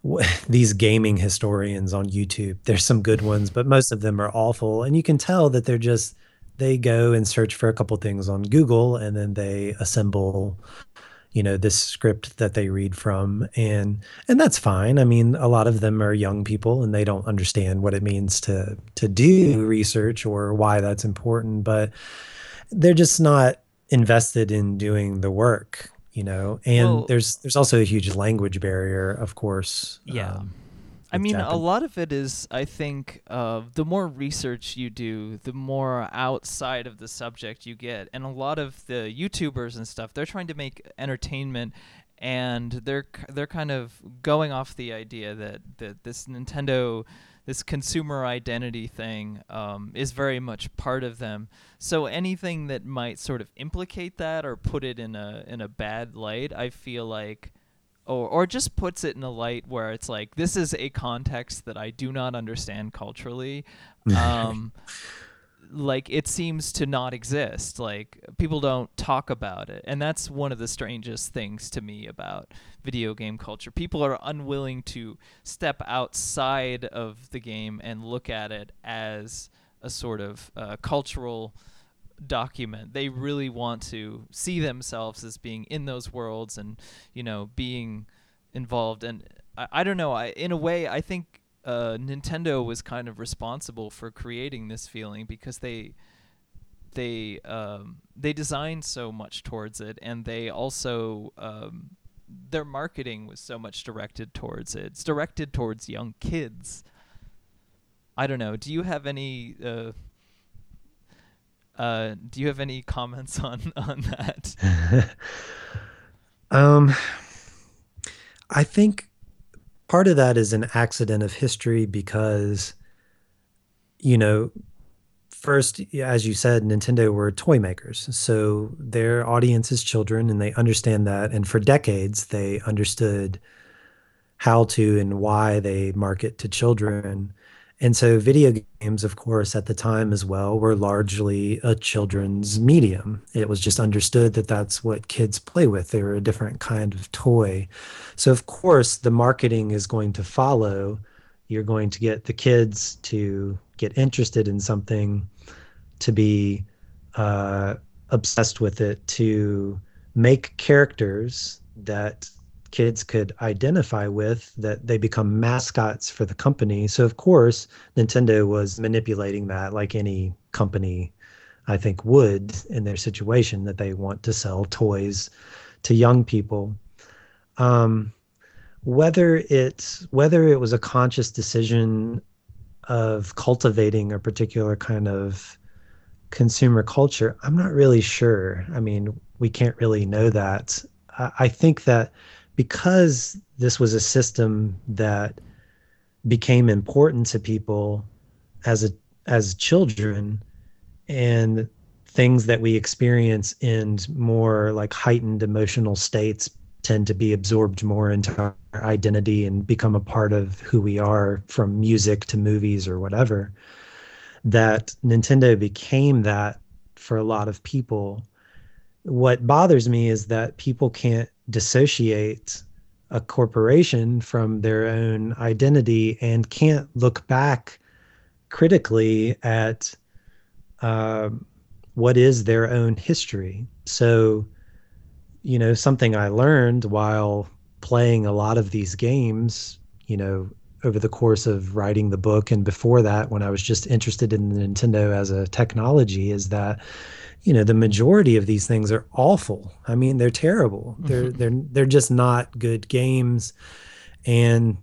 Speaker 2: these gaming historians on YouTube. There's some good ones, but most of them are awful. And you can tell that they're just they go and search for a couple things on Google and then they assemble you know this script that they read from and and that's fine. I mean a lot of them are young people and they don't understand what it means to to do research or why that's important but they're just not invested in doing the work you know? And well, there's there's also a huge language barrier of course
Speaker 1: yeah. um, I mean, a lot of it is, I think, uh, the more research you do, the more outside of the subject you get. And a lot of the YouTubers and stuff, they're trying to make entertainment, and they're they're kind of going off the idea that that this Nintendo, this consumer identity thing, um, is very much part of them. So anything that might sort of implicate that or put it in a in a bad light, I feel like or or just puts it in a light where it's like this is a context that I do not understand culturally. Um, like it seems to not exist. Like people don't talk about it, and that's one of the strangest things to me about video game culture. People are unwilling to step outside of the game and look at it as a sort of uh, cultural document. They really want to see themselves as being in those worlds and you know being involved. And I, I don't know. I in a way I think uh, Nintendo was kind of responsible for creating this feeling because they they um, they designed so much towards it, and they also um, their marketing was so much directed towards it. It's directed towards young kids. I don't know. Do you have any uh, uh, do you have any comments on on that?
Speaker 2: um, I think part of that is an accident of history because, you know, first, as you said, Nintendo were toy makers, so their audience is children, and they understand that. And for decades, they understood how to and why they market to children and so, video games, of course, at the time as well, were largely a children's medium. It was just understood that that's what kids play with. They were a different kind of toy. So, of course, the marketing is going to follow. You're going to get the kids to get interested in something, to be uh, obsessed with it, to make characters that kids could identify with that they become mascots for the company. So of course, Nintendo was manipulating that like any company I think would in their situation that they want to sell toys to young people. Um, whether it's whether it was a conscious decision of cultivating a particular kind of consumer culture, I'm not really sure. I mean, we can't really know that. I, I think that because this was a system that became important to people as a as children and things that we experience in more like heightened emotional states tend to be absorbed more into our identity and become a part of who we are from music to movies or whatever that Nintendo became that for a lot of people. What bothers me is that people can't dissociate a corporation from their own identity and can't look back critically at uh, what is their own history. So, you know, something I learned while playing a lot of these games, you know, over the course of writing the book and before that, when I was just interested in Nintendo as a technology, is that you know the majority of these things are awful. I mean they're terrible. They're mm-hmm. they're they're just not good games. And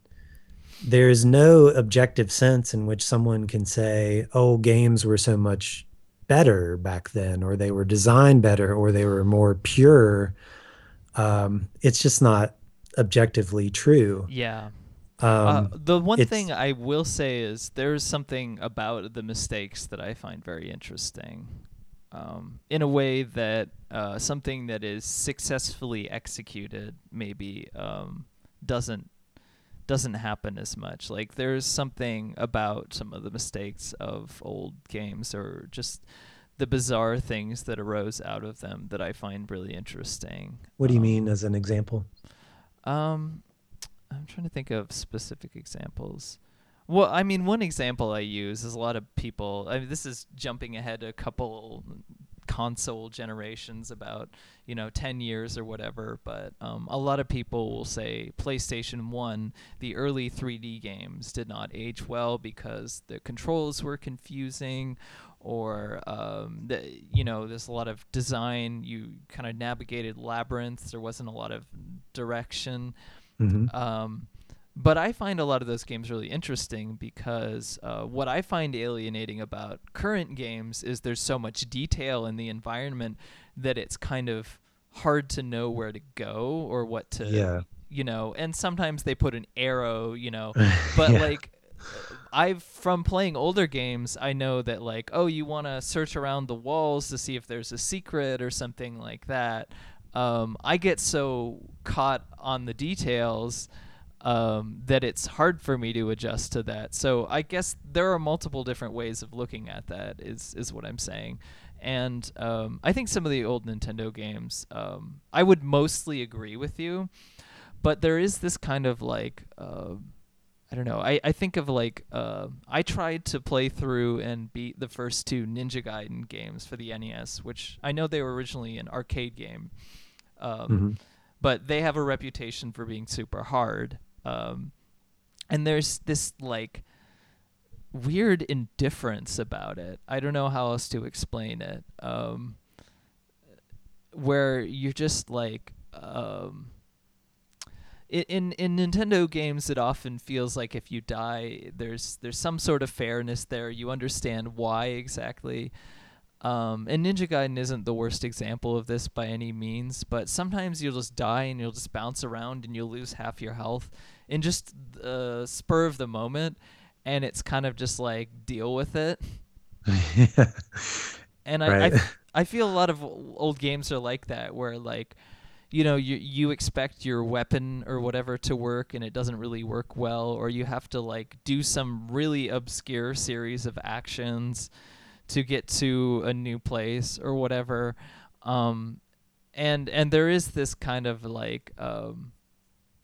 Speaker 2: there's no objective sense in which someone can say oh games were so much better back then or they were designed better or they were more pure. Um, it's just not objectively true.
Speaker 1: Yeah. Um, uh, the one thing I will say is there's something about the mistakes that I find very interesting um, in a way that uh, something that is successfully executed maybe um, doesn't doesn't happen as much. Like there's something about some of the mistakes of old games or just the bizarre things that arose out of them that I find really interesting.
Speaker 2: What do you um, mean as an example?
Speaker 1: Um, I'm trying to think of specific examples. Well, I mean, one example I use is a lot of people. I mean, this is jumping ahead a couple console generations, about you know ten years or whatever. But um, a lot of people will say PlayStation One, the early 3D games did not age well because the controls were confusing, or um, the, you know, there's a lot of design. You kind of navigated labyrinths. There wasn't a lot of direction.
Speaker 2: Mm-hmm.
Speaker 1: Um, but I find a lot of those games really interesting because uh, what I find alienating about current games is there's so much detail in the environment that it's kind of hard to know where to go or what to,
Speaker 2: Yeah.
Speaker 1: you know. And sometimes they put an arrow, you know, but
Speaker 2: Yeah.
Speaker 1: like. I've from playing older games, I know that like, oh, you want to search around the walls to see if there's a secret or something like that. Um, I get so caught on the details um, that it's hard for me to adjust to that. So I guess there are multiple different ways of looking at that. Is is what I'm saying. And um, I think some of the old Nintendo games, um, I would mostly agree with you, but there is this kind of like. Uh, I don't know. I, I think of like uh, I tried to play through and beat the first two Ninja Gaiden games for the NES, which I know they were originally an arcade game, um,
Speaker 2: Mhm.
Speaker 1: but they have a reputation for being super hard. Um, and there's this like weird indifference about it. I don't know how else to explain it. Um, where you're just like um, in in Nintendo games, it often feels like if you die, there's there's some sort of fairness there. You understand why exactly. Um, and Ninja Gaiden isn't the worst example of this by any means, but sometimes you'll just die and you'll just bounce around and you'll lose half your health in just the spur of the moment, and it's kind of just like deal with it. And I, I
Speaker 2: Right.
Speaker 1: f- I feel a lot of old games are like that, where like, you know, you you expect your weapon or whatever to work and it doesn't really work well, or you have to like do some really obscure series of actions to get to a new place or whatever. Um, and and there is this kind of like um,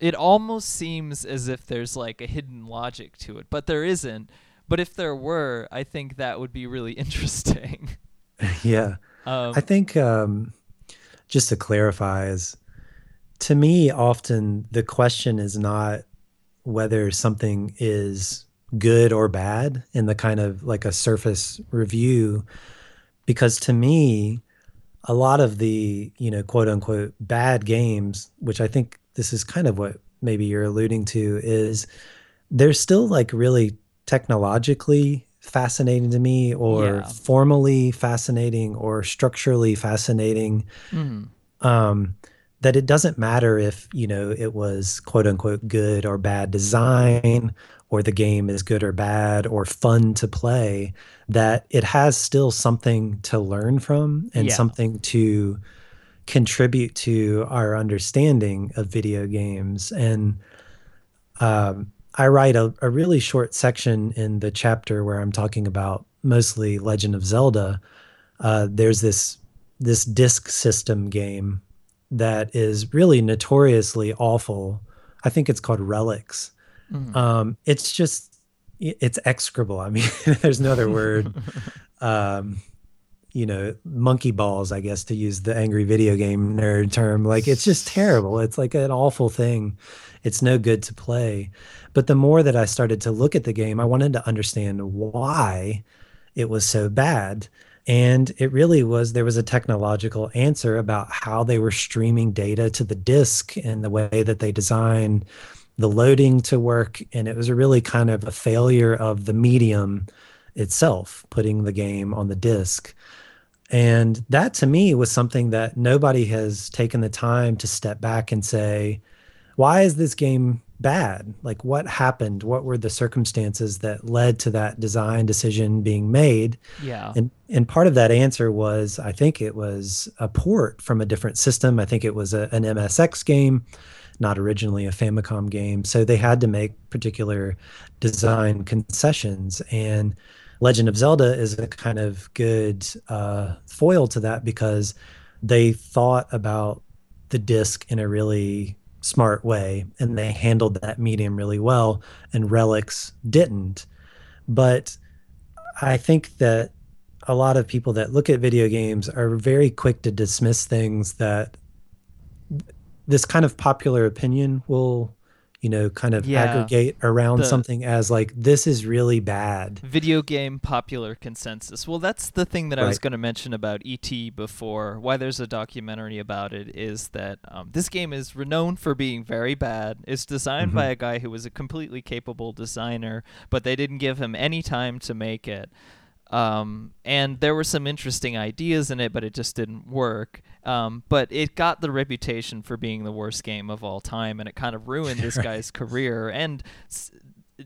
Speaker 1: it almost seems as if there's like a hidden logic to it, but there isn't. But if there were, I think that would be really interesting.
Speaker 2: yeah.
Speaker 1: Um,
Speaker 2: I think um, just to clarify is to me often the question is not whether something is good or bad in the kind of like a surface review because to me a lot of the you know quote unquote bad games which i think this is kind of what maybe you're alluding to is they're still like really technologically fascinating to me or
Speaker 1: Yeah.
Speaker 2: formally fascinating or structurally fascinating
Speaker 1: mhm.
Speaker 2: um, that it doesn't matter if you know it was quote unquote good or bad design or the game is good or bad or fun to play that it has still something to learn from and
Speaker 1: Yeah.
Speaker 2: something to contribute to our understanding of video games and um, i write a, a really short section in the chapter where i'm talking about mostly legend of zelda uh, there's this this disc system game that is really notoriously awful. I think it's called Relics.
Speaker 1: Mhm.
Speaker 2: Um, it's just it's execrable. I mean, there's no other word. Um, you know, monkey balls, I guess, to use the angry video game nerd term. Like it's just terrible. It's like an awful thing. It's no good to play. But the more that I started to look at the game, I wanted to understand why it was so bad. And it really was, there was a technological answer about how they were streaming data to the disk and the way that they designed the loading to work. And it was a really kind of a failure of the medium itself, putting the game on the disk. And that to me was something that nobody has taken the time to step back and say, why is this game bad? Like, what happened? What were the circumstances that led to that design decision being made?
Speaker 1: yeah.
Speaker 2: And and part of that answer was, I think it was a port from a different system. I think it was a, an MSX game, not originally a Famicom game. So they had to make particular design concessions. And Legend of Zelda is a kind of good uh, foil to that because they thought about the disc in a really smart way and they handled that medium really well and Relics didn't. But I think that a lot of people that look at video games are very quick to dismiss things that this kind of popular opinion will you know, kind of yeah, aggregate around the, something as like this is really bad.
Speaker 1: Video game popular consensus. Well, that's the thing that right. I was going to mention about ET before. Why there's a documentary about it is that um, this game is renowned for being very bad. It's designed mm-hmm. by a guy who was a completely capable designer, but they didn't give him any time to make it. Um, and there were some interesting ideas in it, but it just didn't work. Um, but it got the reputation for being the worst game of all time, and it kind of ruined this guy's career. And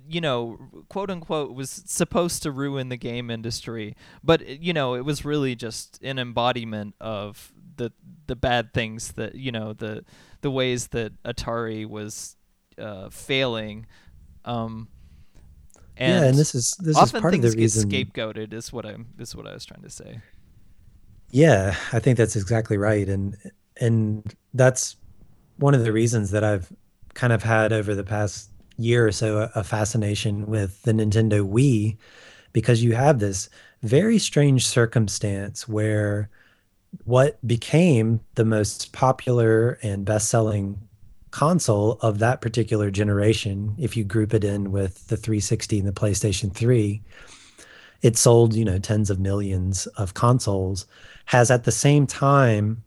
Speaker 1: you know, quote unquote, was supposed to ruin the game industry, but you know, it was really just an embodiment of the the bad things that you know the the ways that Atari was uh, failing. Um,
Speaker 2: and yeah, and this is this
Speaker 1: often
Speaker 2: is part
Speaker 1: things
Speaker 2: of the reason
Speaker 1: scapegoated is what I'm this is what I was trying to say.
Speaker 2: Yeah, I think that's exactly right, and and that's one of the reasons that I've kind of had over the past year or so a, a fascination with the Nintendo Wii, because you have this very strange circumstance where what became the most popular and best-selling console of that particular generation, if you group it in with the 360 and the PlayStation 3, it sold, you know, tens of millions of consoles, has at the same time,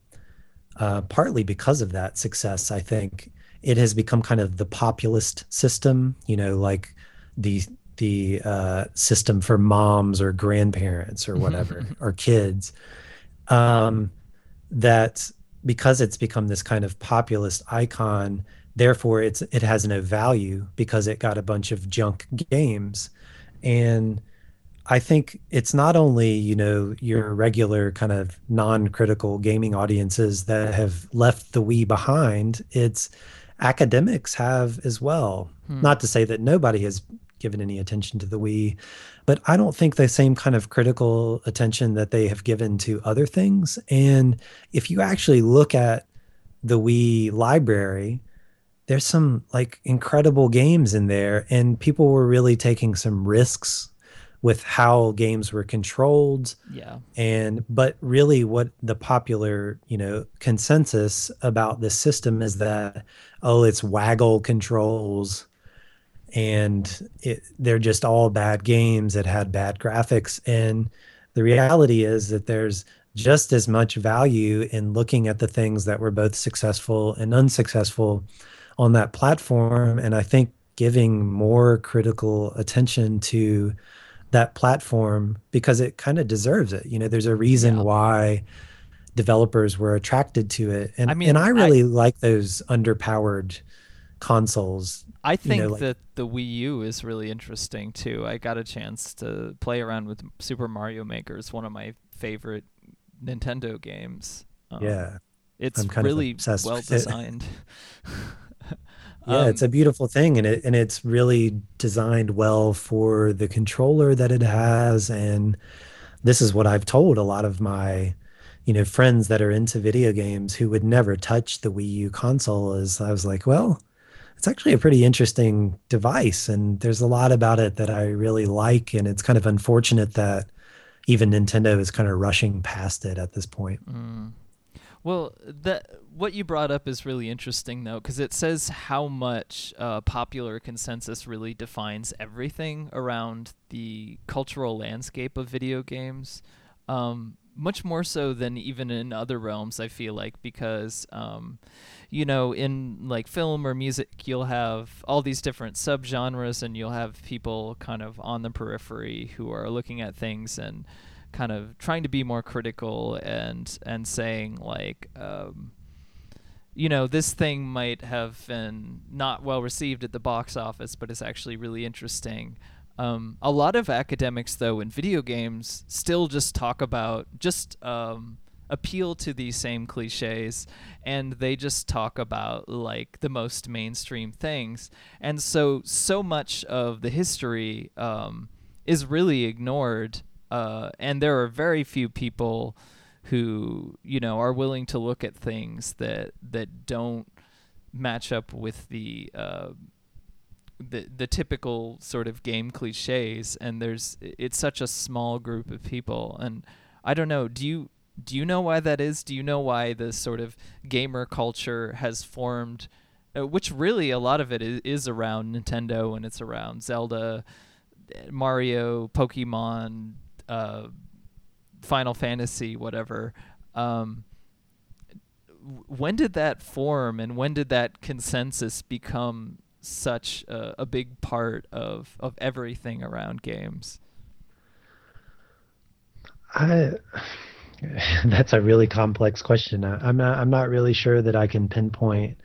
Speaker 2: uh, partly because of that success, I think, it has become kind of the populist system, you know, like the the uh, system for moms or grandparents or whatever or kids um, that because it's become this kind of populist icon, therefore it's it has no value because it got a bunch of junk games. And I think it's not only, you know, your regular kind of non-critical gaming audiences that have left the Wii behind, it's academics have as well. Hmm. Not to say that nobody has given any attention to the Wii, but I don't think the same kind of critical attention that they have given to other things. And if you actually look at the Wii library, there's some like incredible games in there, and people were really taking some risks with how games were controlled.
Speaker 1: Yeah.
Speaker 2: And but really what the popular, you know, consensus about this system is that oh, it's waggle controls and it, they're just all bad games that had bad graphics. And the reality is that there's just as much value in looking at the things that were both successful and unsuccessful on that platform. And I think giving more critical attention to that platform because it kind of deserves it. You know, there's a reason yeah. why developers were attracted to it. And I mean, and I really I, like those underpowered consoles
Speaker 1: I think you know, like, that the Wii U is really interesting too. I got a chance to play around with Super Mario Maker. It's one of my favorite Nintendo games.
Speaker 2: Um, yeah,
Speaker 1: it's really well designed.
Speaker 2: yeah, um, it's a beautiful thing, and it and it's really designed well for the controller that it has. And this is what I've told a lot of my you know friends that are into video games who would never touch the Wii U console. Is I was like, well it's actually a pretty interesting device and there's a lot about it that I really like and it's kind of unfortunate that even Nintendo is kind of rushing past it at this point.
Speaker 1: Mm. Well, that what you brought up is really interesting though because it says how much uh, popular consensus really defines everything around the cultural landscape of video games. Um, much more so than even in other realms, I feel like, because um, you know, in like film or music, you'll have all these different subgenres, and you'll have people kind of on the periphery who are looking at things and kind of trying to be more critical and and saying like. Um, you know, this thing might have been not well received at the box office, but it's actually really interesting. Um, a lot of academics, though, in video games still just talk about just um, appeal to these same cliches and they just talk about like the most mainstream things. And so so much of the history um, is really ignored uh, and there are very few people who you know are willing to look at things that that don't match up with the uh, the the typical sort of game cliches and there's it's such a small group of people and I don't know do you do you know why that is? Do you know why this sort of gamer culture has formed uh, which really a lot of it is, is around Nintendo and it's around Zelda Mario Pokemon uh, Final Fantasy whatever. Um, when did that form and when did that consensus become such a, a big part of of everything around games?
Speaker 2: I that's a really complex question. I, am not I'm not really sure that I can pinpoint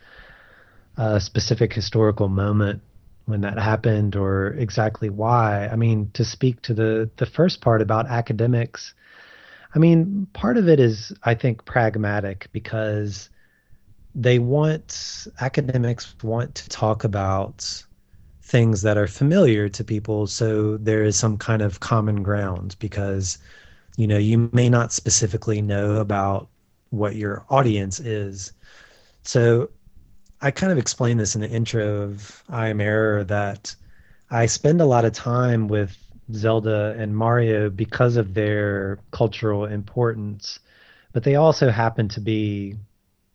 Speaker 2: a specific historical moment when that happened or exactly why. I mean, to speak to the the first part about academics, I mean, part of it is I think pragmatic because they want academics want to talk about things that are familiar to people so there is some kind of common ground because you know you may not specifically know about what your audience is. So i kind of explained this in the intro of i am error that i spend a lot of time with zelda and mario because of their cultural importance but they also happen to be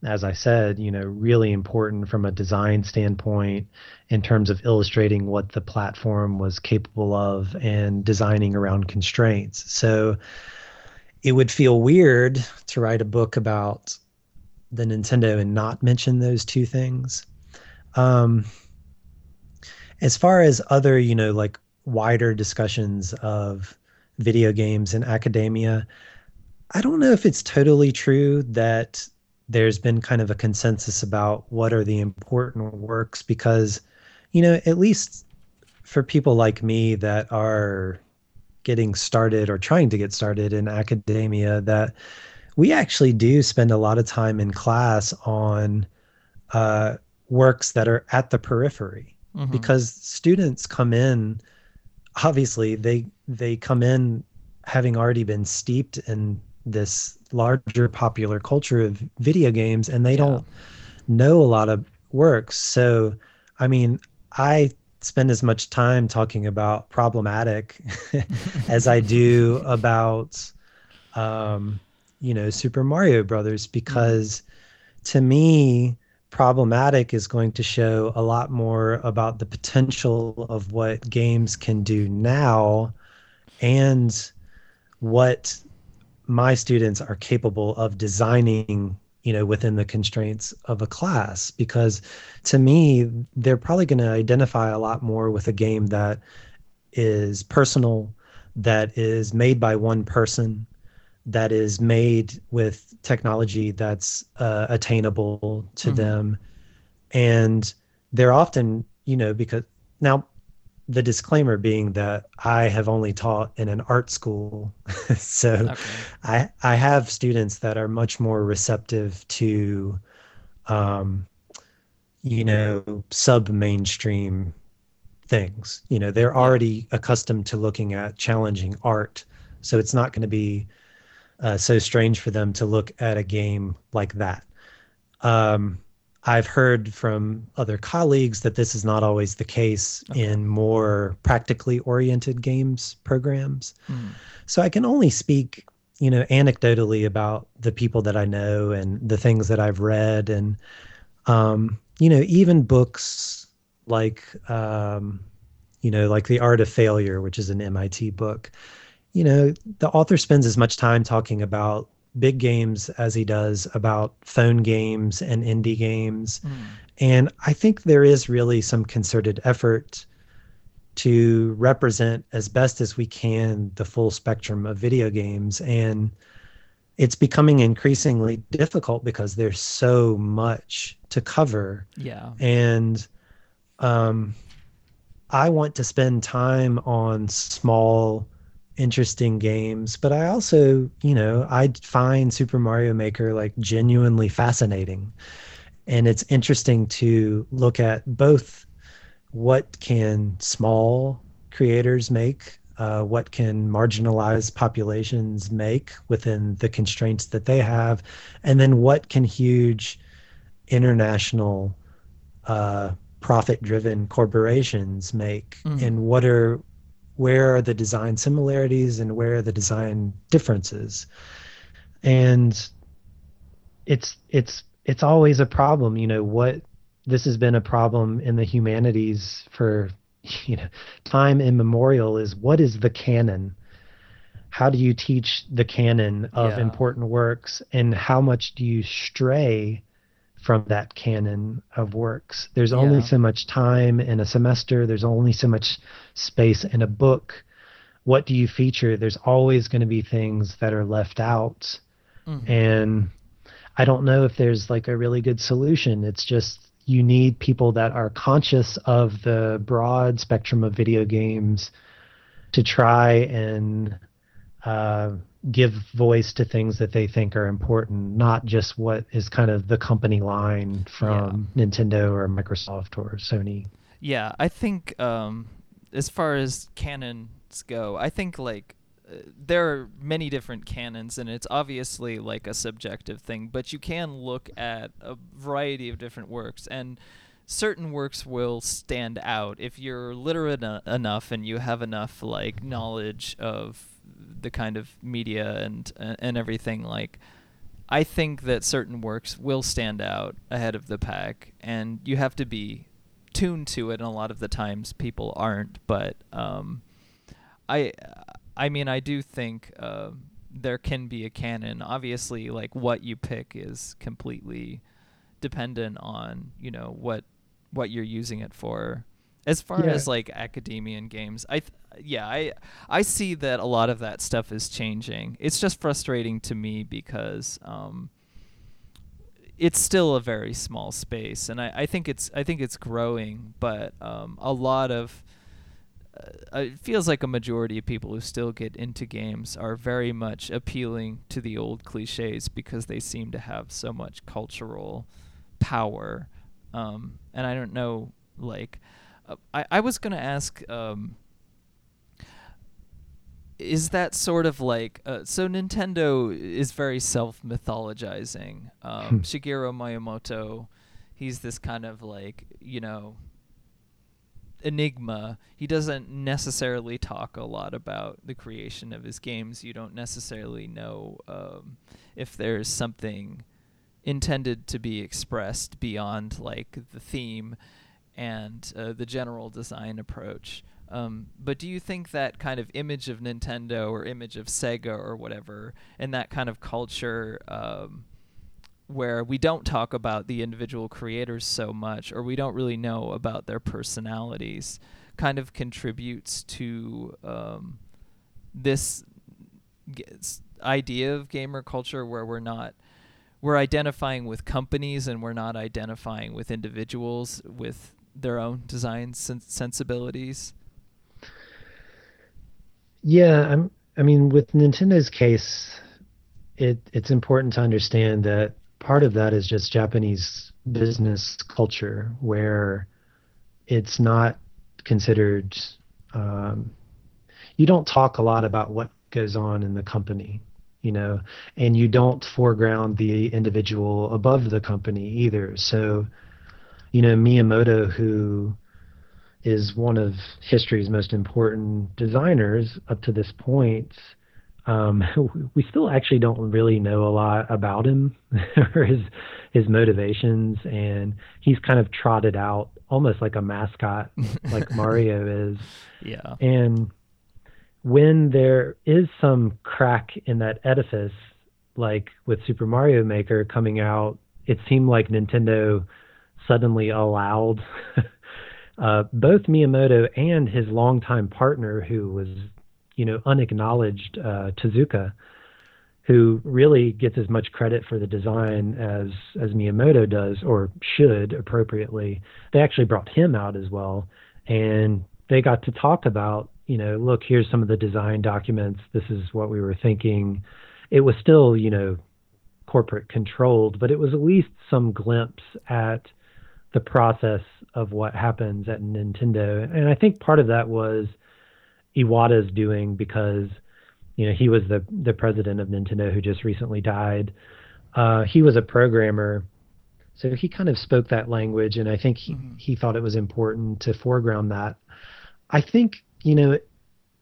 Speaker 2: as I said, you know, really important from a design standpoint in terms of illustrating what the platform was capable of and designing around constraints. So it would feel weird to write a book about the Nintendo and not mention those two things. Um, as far as other, you know, like wider discussions of video games in academia, I don't know if it's totally true that there's been kind of a consensus about what are the important works because, you know, at least for people like me that are getting started or trying to get started in academia, that we actually do spend a lot of time in class on uh, works that are at the periphery mm-hmm. because students come in obviously they they come in having already been steeped in this larger popular culture of video games and they yeah. don't know a lot of works. So, I mean, I spend as much time talking about Problem Attic as I do about, um, you know, Super Mario Brothers because to me, Problem Attic is going to show a lot more about the potential of what games can do now and what my students are capable of designing you know within the constraints of a class because to me they're probably going to identify a lot more with a game that is personal that is made by one person that is made with technology that's uh, attainable to mm-hmm. them and they're often you know because now the disclaimer being that I have only taught in an art school. so okay. I I have students that are much more receptive to um you know sub mainstream things. You know, they're already accustomed to looking at challenging art. So it's not going to be uh, so strange for them to look at a game like that. Um I've heard from other colleagues that this is not always the case okay. in more practically oriented games programs. Mm. So I can only speak, you know, anecdotally about the people that I know and the things that I've read and um, you know, even books like um, you know, like The Art of Failure, which is an MIT book. You know, the author spends as much time talking about big games as he does about phone games and indie games. Mm. And I think there is really some concerted effort to represent as best as we can the full spectrum of video games. And it's becoming increasingly difficult because there's so much to cover.
Speaker 1: Yeah.
Speaker 2: And um, I want to spend time on small interesting games, but I also, you know, I find Super Mario Maker like genuinely fascinating. And it's interesting to look at both what can small creators make, uh, what can marginalized populations make within the constraints that they have, and then what can huge international uh, profit-driven corporations make, mm. and what are where are the design similarities and where are the design differences, and it's it's it's always a problem. You know what this has been a problem in the humanities for you know time immemorial is what is the canon how do you teach the canon of yeah. important works and how much do you stray from that canon of works. There's yeah. only so much time in a semester. There's only so much space in a book. What do you feature? There's always going to be things that are left out. Mm-hmm. and i don't know if there's like a really good solution. It's just you need people that are conscious of the broad spectrum of video games to try and uh, give voice to things that they think are important, not just what is kind of the company line from yeah. Nintendo or Microsoft or Sony.
Speaker 1: Yeah, I think um, as far as canons go, I think like there are many different canons and it's obviously like a subjective thing but you can look at a variety of different works and certain works will stand out if you're literate en- enough and you have enough like knowledge of the kind of media and and everything like I think that certain works will stand out ahead of the pack and you have to be tuned to it and a lot of the times people aren't but um I I mean, I do think uh, there can be a canon. Obviously, like what you pick is completely dependent on you know what what you're using it for. As far yeah. as like academia and games, I th- yeah, I I see that a lot of that stuff is changing. It's just frustrating to me because um, it's still a very small space, and I, I think it's I think it's growing, but um, a lot of uh, it feels like a majority of people who still get into games are very much appealing to the old cliches because they seem to have so much cultural power. Um, and I don't know, like, uh, I, I was going to ask, um, is that sort of like, uh, so Nintendo is very self mythologizing. Um, hmm. Shigeru Miyamoto, he's this kind of like, you know, enigma he doesn't necessarily talk a lot about the creation of his games you don't necessarily know um, if there's something intended to be expressed beyond like the theme and uh, the general design approach um, but do you think that kind of image of Nintendo or image of Sega or whatever, and that kind of culture um, where we don't talk about the individual creators so much or we don't really know about their personalities kind of contributes to um, this g- idea of gamer culture where we're not we're identifying with companies and we're not identifying with individuals with their own design sen- sensibilities
Speaker 2: yeah i'm i mean with nintendo's case it it's important to understand that part of that is just Japanese business culture where it's not considered um, you don't talk a lot about what goes on in the company you know and you don't foreground the individual above the company either. So you know miyamoto who is one of history's most important designers up to this point um, we still actually don't really know a lot about him or his his motivations, and he's kind of trotted out almost like a mascot, like Mario is.
Speaker 1: Yeah.
Speaker 2: And when there is some crack in that edifice, like with Super Mario Maker coming out, it seemed like Nintendo suddenly allowed uh, both Miyamoto and his longtime partner, who was you know unacknowledged uh, Tezuka, who really gets as much credit for the design as as Miyamoto does, or should appropriately. They actually brought him out as well, and they got to talk about you know look here's some of the design documents. This is what we were thinking. It was still you know corporate controlled, but it was at least some glimpse at the process of what happens at Nintendo. And I think part of that was Iwata's doing because you know he was the the president of Nintendo who just recently died. Uh, he was a programmer, So he kind of spoke that language, and I think he, mm-hmm. he thought it was important to foreground that. I think, you know,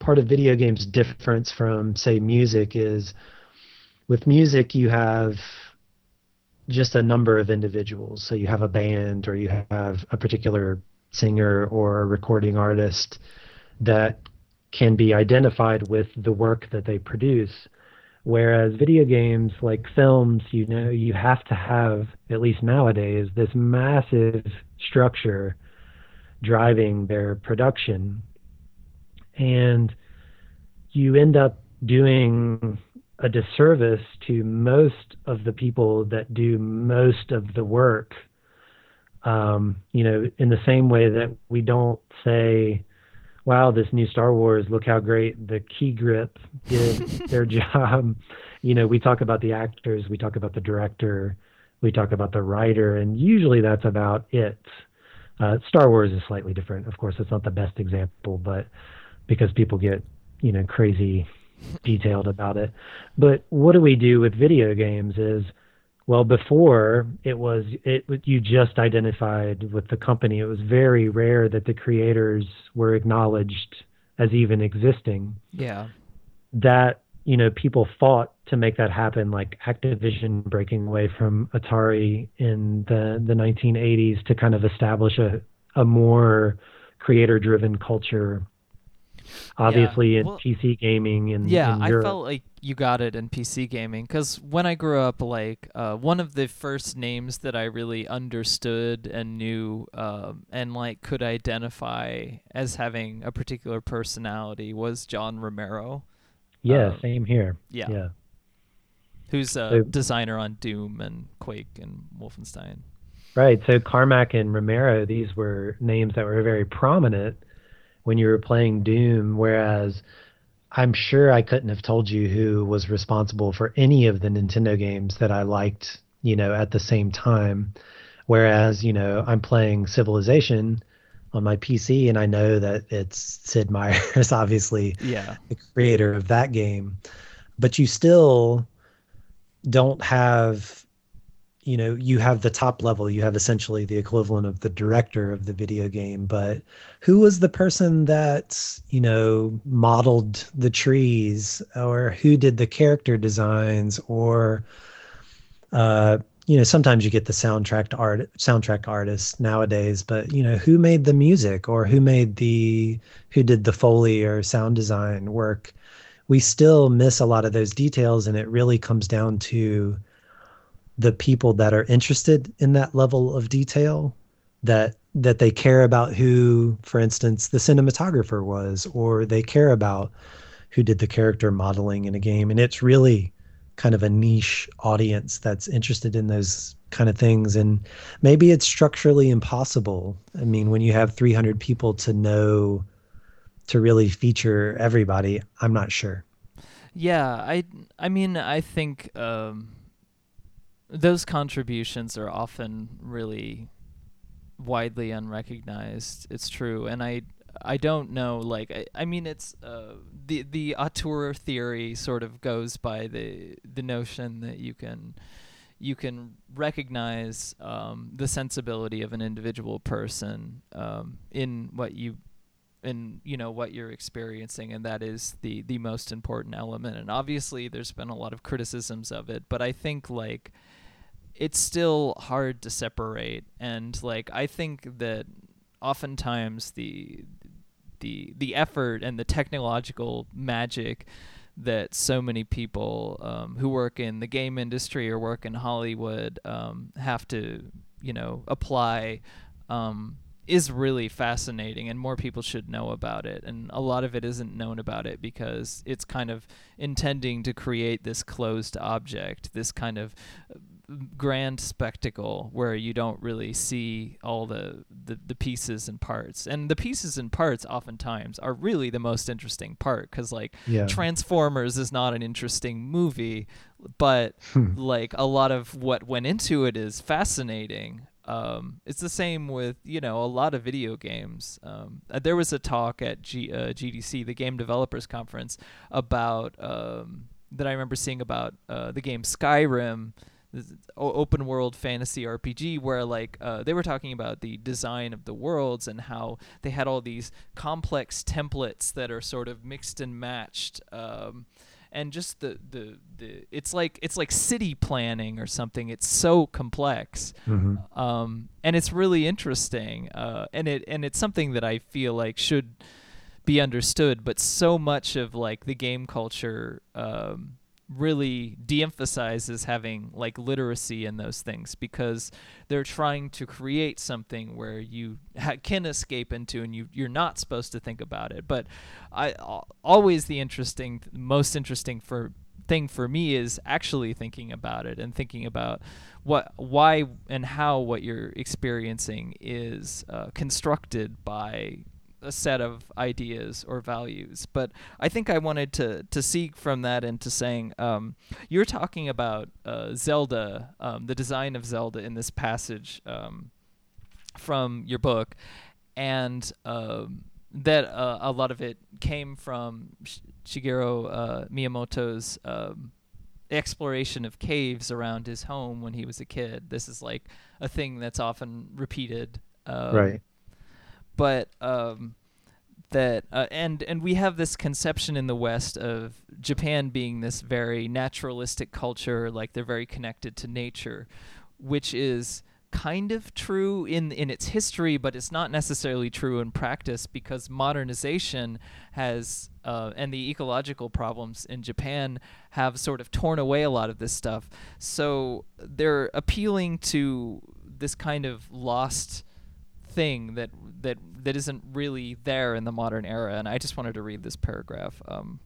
Speaker 2: part of video games' difference from, say, music is with music, you have just a number of individuals. So you have a band or you have a particular singer or a recording artist that can be identified with the work that they produce. Whereas video games, like films, you know, you have to have, at least nowadays, this massive structure driving their production. And you end up doing a disservice to most of the people that do most of the work. Um, you know, in the same way that we don't say, wow, this new Star Wars, look how great the key grip did their job. You know, we talk about the actors, we talk about the director, we talk about the writer, and usually that's about it. Uh, Star Wars is slightly different. Of course, it's not the best example, but because people get, you know, crazy detailed about it. But what do we do with video games is well, before it was it you just identified with the company. It was very rare that the creators were acknowledged as even existing.
Speaker 1: Yeah.
Speaker 2: That you know people fought to make that happen, like Activision breaking away from Atari in the the 1980s to kind of establish a a more creator driven culture obviously yeah. in well, PC gaming and
Speaker 1: yeah,
Speaker 2: in
Speaker 1: I felt like you got it in PC gaming because when I grew up, like uh, one of the first names that I really understood and knew um, and like could identify as having a particular personality was John Romero.
Speaker 2: Yeah, um, same here.
Speaker 1: Yeah.
Speaker 2: Yeah.
Speaker 1: Who's a so, designer on Doom and Quake and Wolfenstein.
Speaker 2: Right. So Carmack and Romero, these were names that were very prominent when you were playing Doom, whereas I'm sure I couldn't have told you who was responsible for any of the Nintendo games that I liked, you know, at the same time. Whereas, you know, I'm playing Civilization on my PC and I know that it's Sid Meier's obviously
Speaker 1: yeah.
Speaker 2: the creator of that game. But you still don't have you know you have the top level you have essentially the equivalent of the director of the video game but who was the person that you know modeled the trees or who did the character designs or uh you know sometimes you get the soundtrack art soundtrack artists nowadays but you know who made the music or who made the who did the foley or sound design work? We still miss a lot of those details and it really comes down to the people that are interested in that level of detail that that they care about who for instance the cinematographer was or they care about who did the character modeling in a game. And it's really kind of a niche audience that's interested in those kind of things. And maybe it's structurally impossible. I mean when you have 300 people to know to really feature everybody i'm not sure.
Speaker 1: Yeah i i mean i think um those contributions are often really widely unrecognized. It's true, and I I don't know. Like I, I mean, it's uh, the the auteur theory sort of goes by the the notion that you can you can recognize um, the sensibility of an individual person um, in what you in you know what you're experiencing and that is the the most important element and obviously there's been a lot of criticisms of it but i think like it's still hard to separate. And like I think that oftentimes the the the effort and the technological magic that so many people um, who work in the game industry or work in Hollywood um, have to you know apply um, is really fascinating and more people should know about it. And a lot of it isn't known about it because it's kind of intending to create this closed object this kind of grand spectacle where you don't really see all the, the, the pieces and parts. And the pieces and parts oftentimes are really the most interesting part because, like, yeah. Transformers is not an interesting movie, but hmm. like a lot of what went into it is fascinating. Um, it's the same with you know a lot of video games. Um, uh, there was a talk at G, uh, GDC, the Game Developers Conference, about um, that I remember seeing about uh, the game Skyrim open world fantasy RPG where like uh, they were talking about the design of the worlds and how they had all these complex templates that are sort of mixed and matched. Um, and just the, the the it's like it's like city planning or something. It's so complex, mm-hmm. um, and it's really interesting. Uh, and it and it's something that I feel like should be understood. But so much of like the game culture um, really de-emphasizes having like literacy in those things because they're trying to create something where you ha- can escape into and you you're not supposed to think about it. But i always the interesting most interesting for thing for me is actually thinking about it and thinking about what why and how what you're experiencing is uh, constructed by a set of ideas or values. But I think I wanted to to seek from that into saying um, you're talking about uh, Zelda, um, the design of Zelda in this passage um, from your book, and um, that uh, a lot of it came from Shigeru uh, Miyamoto's. Um, exploration of caves around his home when he was a kid. This is like a thing that's often repeated.
Speaker 2: Um, right
Speaker 1: but um, that uh, and and we have this conception in the West of Japan being this very naturalistic culture, like they're very connected to nature, which is kind of true in in its history, but it's not necessarily true in practice because modernization has uh, and the ecological problems in Japan have sort of torn away a lot of this stuff. So they're appealing to this kind of lost thing that that that isn't really there in the modern era. And I just wanted to read this paragraph. Um,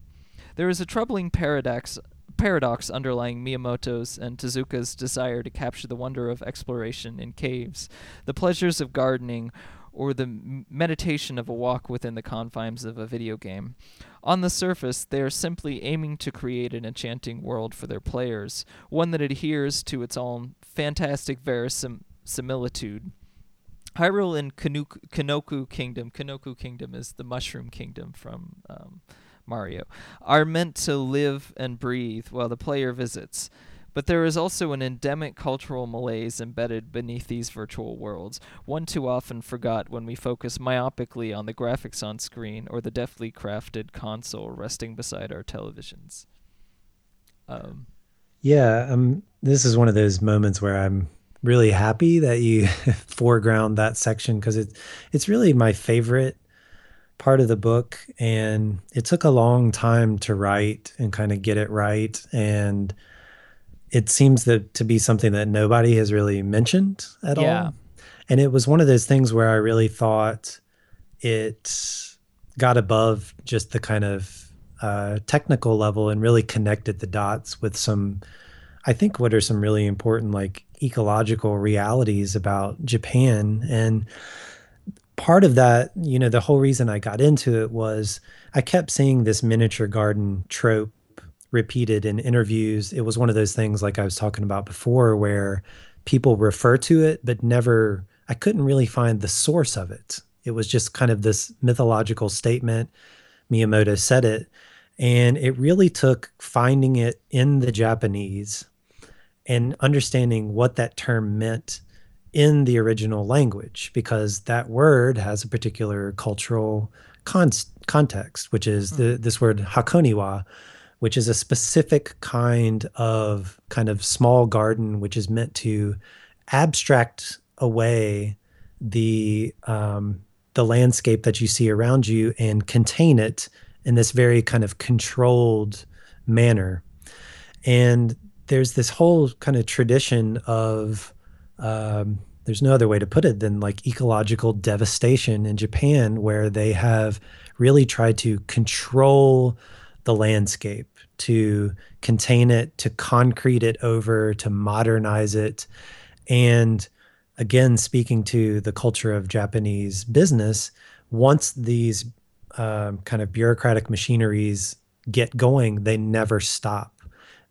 Speaker 1: there is a troubling paradox paradox underlying Miyamoto's and Tezuka's desire to capture the wonder of exploration in caves, the pleasures of gardening, or the meditation of a walk within the confines of a video game. On the surface, they are simply aiming to create an enchanting world for their players, one that adheres to its own fantastic verisimilitude. Hyrule and Kanoku, Kanoku Kingdom, Kanoku Kingdom is the Mushroom Kingdom from um, Mario, are meant to live and breathe while the player visits. But there is also an endemic cultural malaise embedded beneath these virtual worlds, one too often forgot when we focus myopically on the graphics on screen or the deftly crafted console resting beside our televisions.
Speaker 2: Um, yeah, um, this is one of those moments where I'm really happy that you foreground that section because it's it's really my favorite part of the book and it took a long time to write and kind of get it right and it seems that to be something that nobody has really mentioned at yeah. all and it was one of those things where i really thought it got above just the kind of uh, technical level and really connected the dots with some i think what are some really important like ecological realities about Japan. And part of that, you know, the whole reason I got into it was I kept seeing this miniature garden trope repeated in interviews. It was one of those things, like I was talking about before, where people refer to it, but never, I couldn't really find the source of it. It was just kind of this mythological statement. Miyamoto said it. And it really took finding it in the Japanese and understanding what that term meant in the original language because that word has a particular cultural con- context which is the, hmm. this word hakoniwa which is a specific kind of kind of small garden which is meant to abstract away the um, the landscape that you see around you and contain it in this very kind of controlled manner and there's this whole kind of tradition of um, there's no other way to put it than like ecological devastation in Japan, where they have really tried to control the landscape, to contain it, to concrete it over, to modernize it. And again, speaking to the culture of Japanese business, once these um, kind of bureaucratic machineries get going, they never stop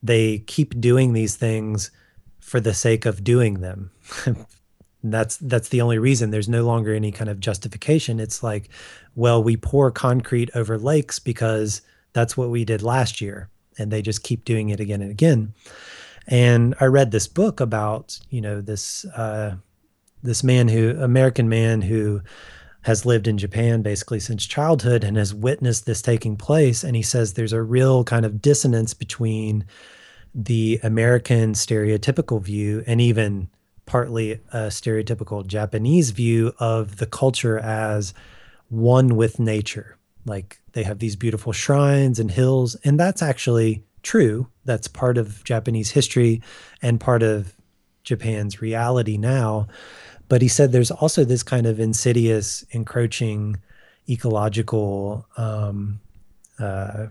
Speaker 2: they keep doing these things for the sake of doing them. that's that's the only reason. There's no longer any kind of justification. It's like well we pour concrete over lakes because that's what we did last year and they just keep doing it again and again. And I read this book about, you know, this uh, this man who American man who has lived in Japan basically since childhood and has witnessed this taking place. And he says there's a real kind of dissonance between the American stereotypical view and even partly a stereotypical Japanese view of the culture as one with nature. Like they have these beautiful shrines and hills, and that's actually true. That's part of Japanese history and part of Japan's reality now. But he said there's also this kind of insidious, encroaching ecological um, uh,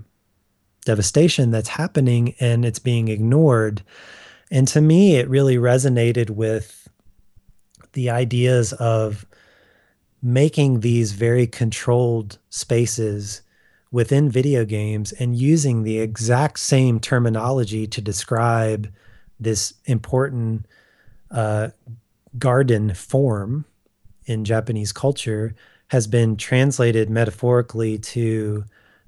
Speaker 2: devastation that's happening and it's being ignored. And to me, it really resonated with the ideas of making these very controlled spaces within video games and using the exact same terminology to describe this important uh, garden form in Japanese culture has been translated metaphorically to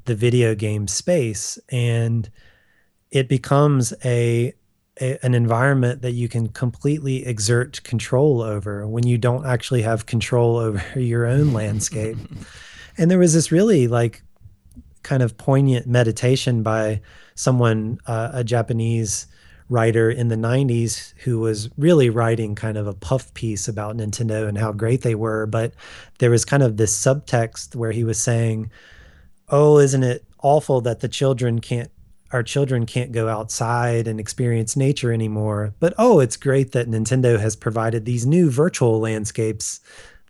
Speaker 2: the video game space and it becomes a, a, an environment that you can completely exert control over when you don't actually have control over your own landscape. And there was this really like kind of poignant meditation by someone uh, a japanese writer in the 90s who was really writing kind of a puff piece about Nintendo and how great they were. But there was kind of this subtext where he was saying, Oh, isn't it awful that the children can't, our children can't go outside and experience nature anymore? But oh, it's great that Nintendo has provided these new virtual landscapes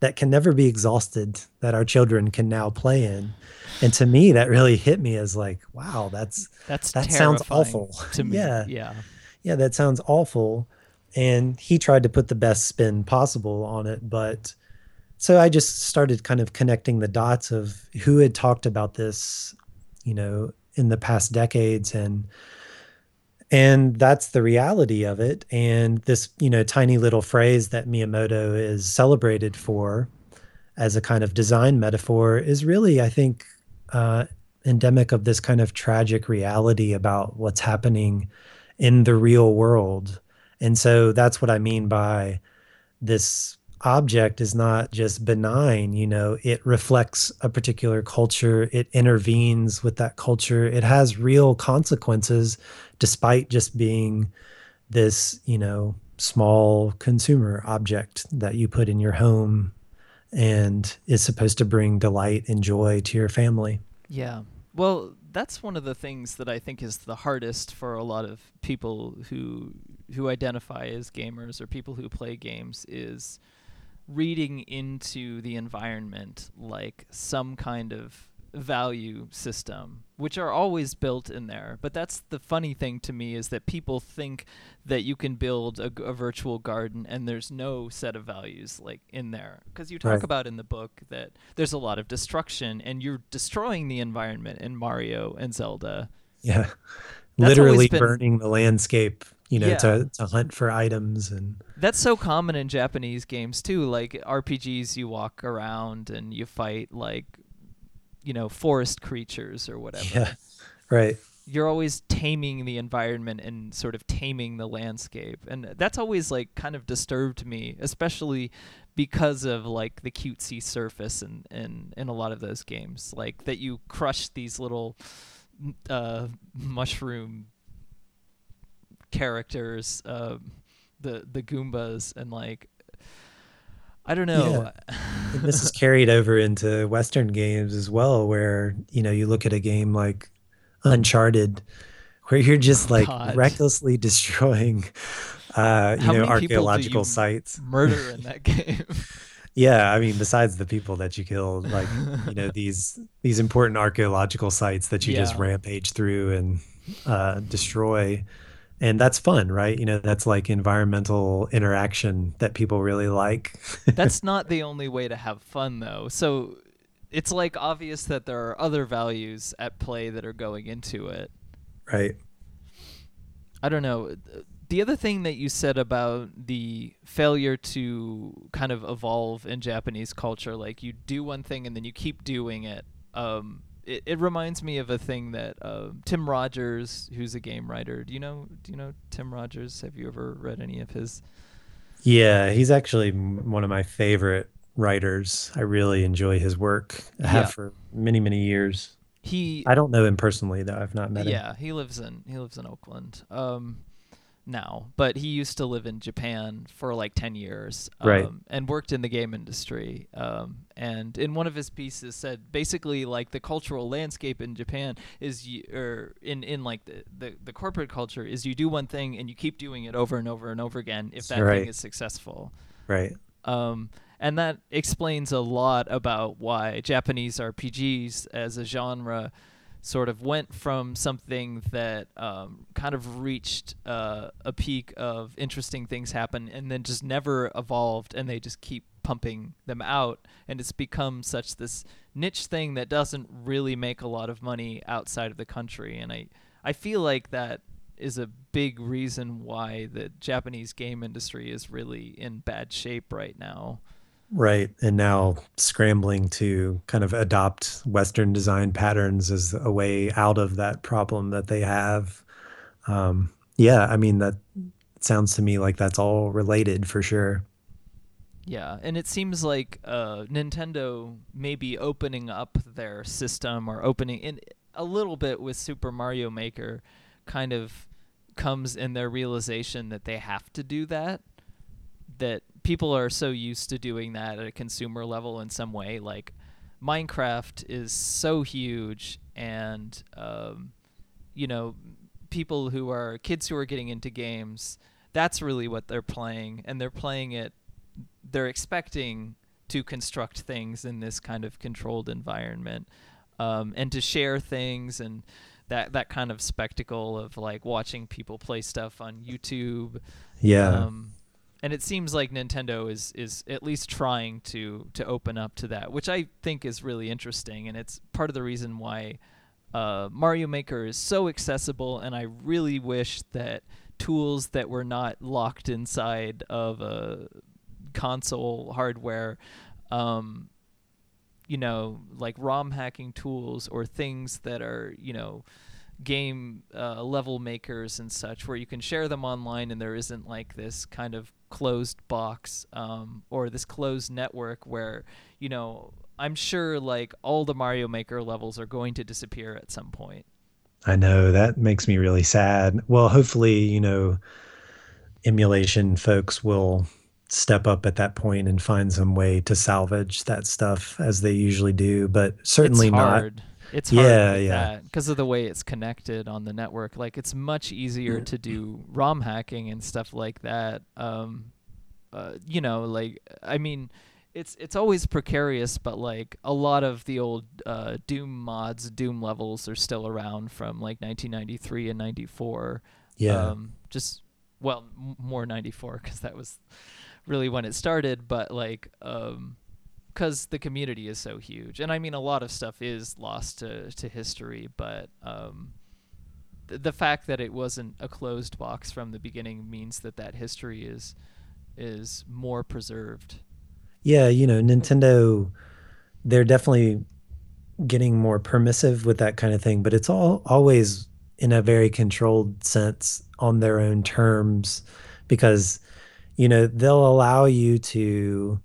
Speaker 2: that can never be exhausted that our children can now play in and to me that really hit me as like wow that's
Speaker 1: That's
Speaker 2: that sounds awful
Speaker 1: to me.
Speaker 2: yeah
Speaker 1: Yeah.
Speaker 2: Yeah, that sounds awful. And he tried to put the best spin possible on it. But so I just started kind of connecting the dots of who had talked about this, you know, in the past decades and and that's the reality of it and this you know tiny little phrase that miyamoto is celebrated for as a kind of design metaphor is really i think uh, endemic of this kind of tragic reality about what's happening in the real world. And so that's what I mean by this object is not just benign, you know, it reflects a particular culture, it intervenes with that culture, it has real consequences despite just being this, you know, small consumer object that you put in your home and is supposed to bring delight and joy to your family.
Speaker 1: Yeah. Well, that's one of the things that I think is the hardest for a lot of people who who identify as gamers or people who play games is reading into the environment like some kind of value system which are always built in there but that's the funny thing to me is that people think that you can build a virtual garden and there's no set of values like in there because you talk
Speaker 2: Right.
Speaker 1: about in the book that there's a lot of destruction and you're destroying the environment in Mario and Zelda
Speaker 2: Yeah.
Speaker 1: That's
Speaker 2: Literally
Speaker 1: been-
Speaker 2: burning the landscape, you know,
Speaker 1: Yeah.
Speaker 2: to, to hunt for items and
Speaker 1: That's so common in Japanese games too. Like RPGs, you walk around and you fight like, you know, forest creatures or whatever.
Speaker 2: yeah. Right.
Speaker 1: You're always taming the environment and sort of taming the landscape, and that's always like kind of disturbed me, especially because of like the cutesy surface and in, in a lot of those games, like that you crush these little uh, mushroom characters, um, the the Goombas, and like I don't know.
Speaker 2: And this is carried over into Western games as well, where you know you look at a game like Uncharted, where you're just like
Speaker 1: God.
Speaker 2: recklessly destroying, uh, you
Speaker 1: How
Speaker 2: know,
Speaker 1: many people do
Speaker 2: archaeological
Speaker 1: you
Speaker 2: sites.
Speaker 1: murder in that game.
Speaker 2: Yeah, I mean, besides the people that you killed, like you know these these important archaeological sites that you just rampage through and uh, destroy, and that's fun, right? You know, that's like environmental interaction that people really like.
Speaker 1: That's not the only way to have fun, though. So it's like obvious that there are other values at play that are going into it.
Speaker 2: right.
Speaker 1: I don't know. The other thing that you said about the failure to kind of evolve in Japanese culture, like you do one thing and then you keep doing it, um, it, it reminds me of a thing that uh, Tim Rogers, who's a game writer. Do you know? Do you know Tim Rogers? Have you ever read any of his?
Speaker 2: Yeah, he's actually one of my favorite writers. I really enjoy his work. I have yeah. for many many years.
Speaker 1: He
Speaker 2: I don't know him personally though. I've not met
Speaker 1: him. Yeah, he lives in he lives in Oakland. Um now, but he used to live in Japan for like 10 years
Speaker 2: um, right.
Speaker 1: and worked in the game industry. Um, and in one of his pieces said basically like the cultural landscape in Japan is you, or in, in like the, the, the corporate culture is you do one thing and you keep doing it over and over and over again if that right. thing is successful.
Speaker 2: Right.
Speaker 1: Um, and that explains a lot about why Japanese RPGs as a genre sort of went from something that um, kind of reached uh, a peak of interesting things happen and then just never evolved and they just keep pumping them out and it's become such this niche thing that doesn't really make a lot of money outside of the country and I I feel like that is a big reason why the Japanese game industry is really in bad shape right now.
Speaker 2: Right. And now scrambling to kind of adopt Western design patterns as a way out of that problem that they have. Um, yeah, I mean, that sounds to me like that's all related for sure.
Speaker 1: Yeah, and it seems like uh, Nintendo may be opening up their system or opening in a little bit with Super Mario Maker, kind of comes in their realization that they have to do that. That people are so used to doing that at a consumer level in some way. Like Minecraft is so huge, and um, you know, people who are kids who are getting into games, that's really what they're playing, and they're playing it. They're expecting to construct things in this kind of controlled environment, um, and to share things and that that kind of spectacle of like watching people play stuff on YouTube.
Speaker 2: Yeah.
Speaker 1: Um, and it seems like Nintendo is is at least trying to to open up to that, which I think is really interesting, and it's part of the reason why uh, Mario Maker is so accessible. And I really wish that tools that were not locked inside of a console hardware, um, you know, like ROM hacking tools or things that are you know game uh, level makers and such where you can share them online and there isn't like this kind of closed box um, or this closed network where you know i'm sure like all the mario maker levels are going to disappear at some point.
Speaker 2: I know. That makes me really sad. Well hopefully you know emulation folks will step up at that point and find some way to salvage that stuff as they usually do but certainly not
Speaker 1: it's hard yeah, yeah. because of the way it's connected on the network. Like it's much easier to do ROM hacking and stuff like that. Um, uh, you know, like I mean, it's it's always precarious, but like a lot of the old uh, Doom mods, Doom levels are still around from like 1993 and 94.
Speaker 2: Yeah.
Speaker 1: Um, just well, m- more 94 because that was really when it started. But like, um, because the community is so huge. And I mean, a lot of stuff is lost to, to history, but um, th- the fact that it wasn't a closed box from the beginning means that that history is is more preserved.
Speaker 2: Yeah, you know, Nintendo, they're definitely getting more permissive with that kind of thing, but it's all always in a very controlled sense on their own terms because you know they'll allow you to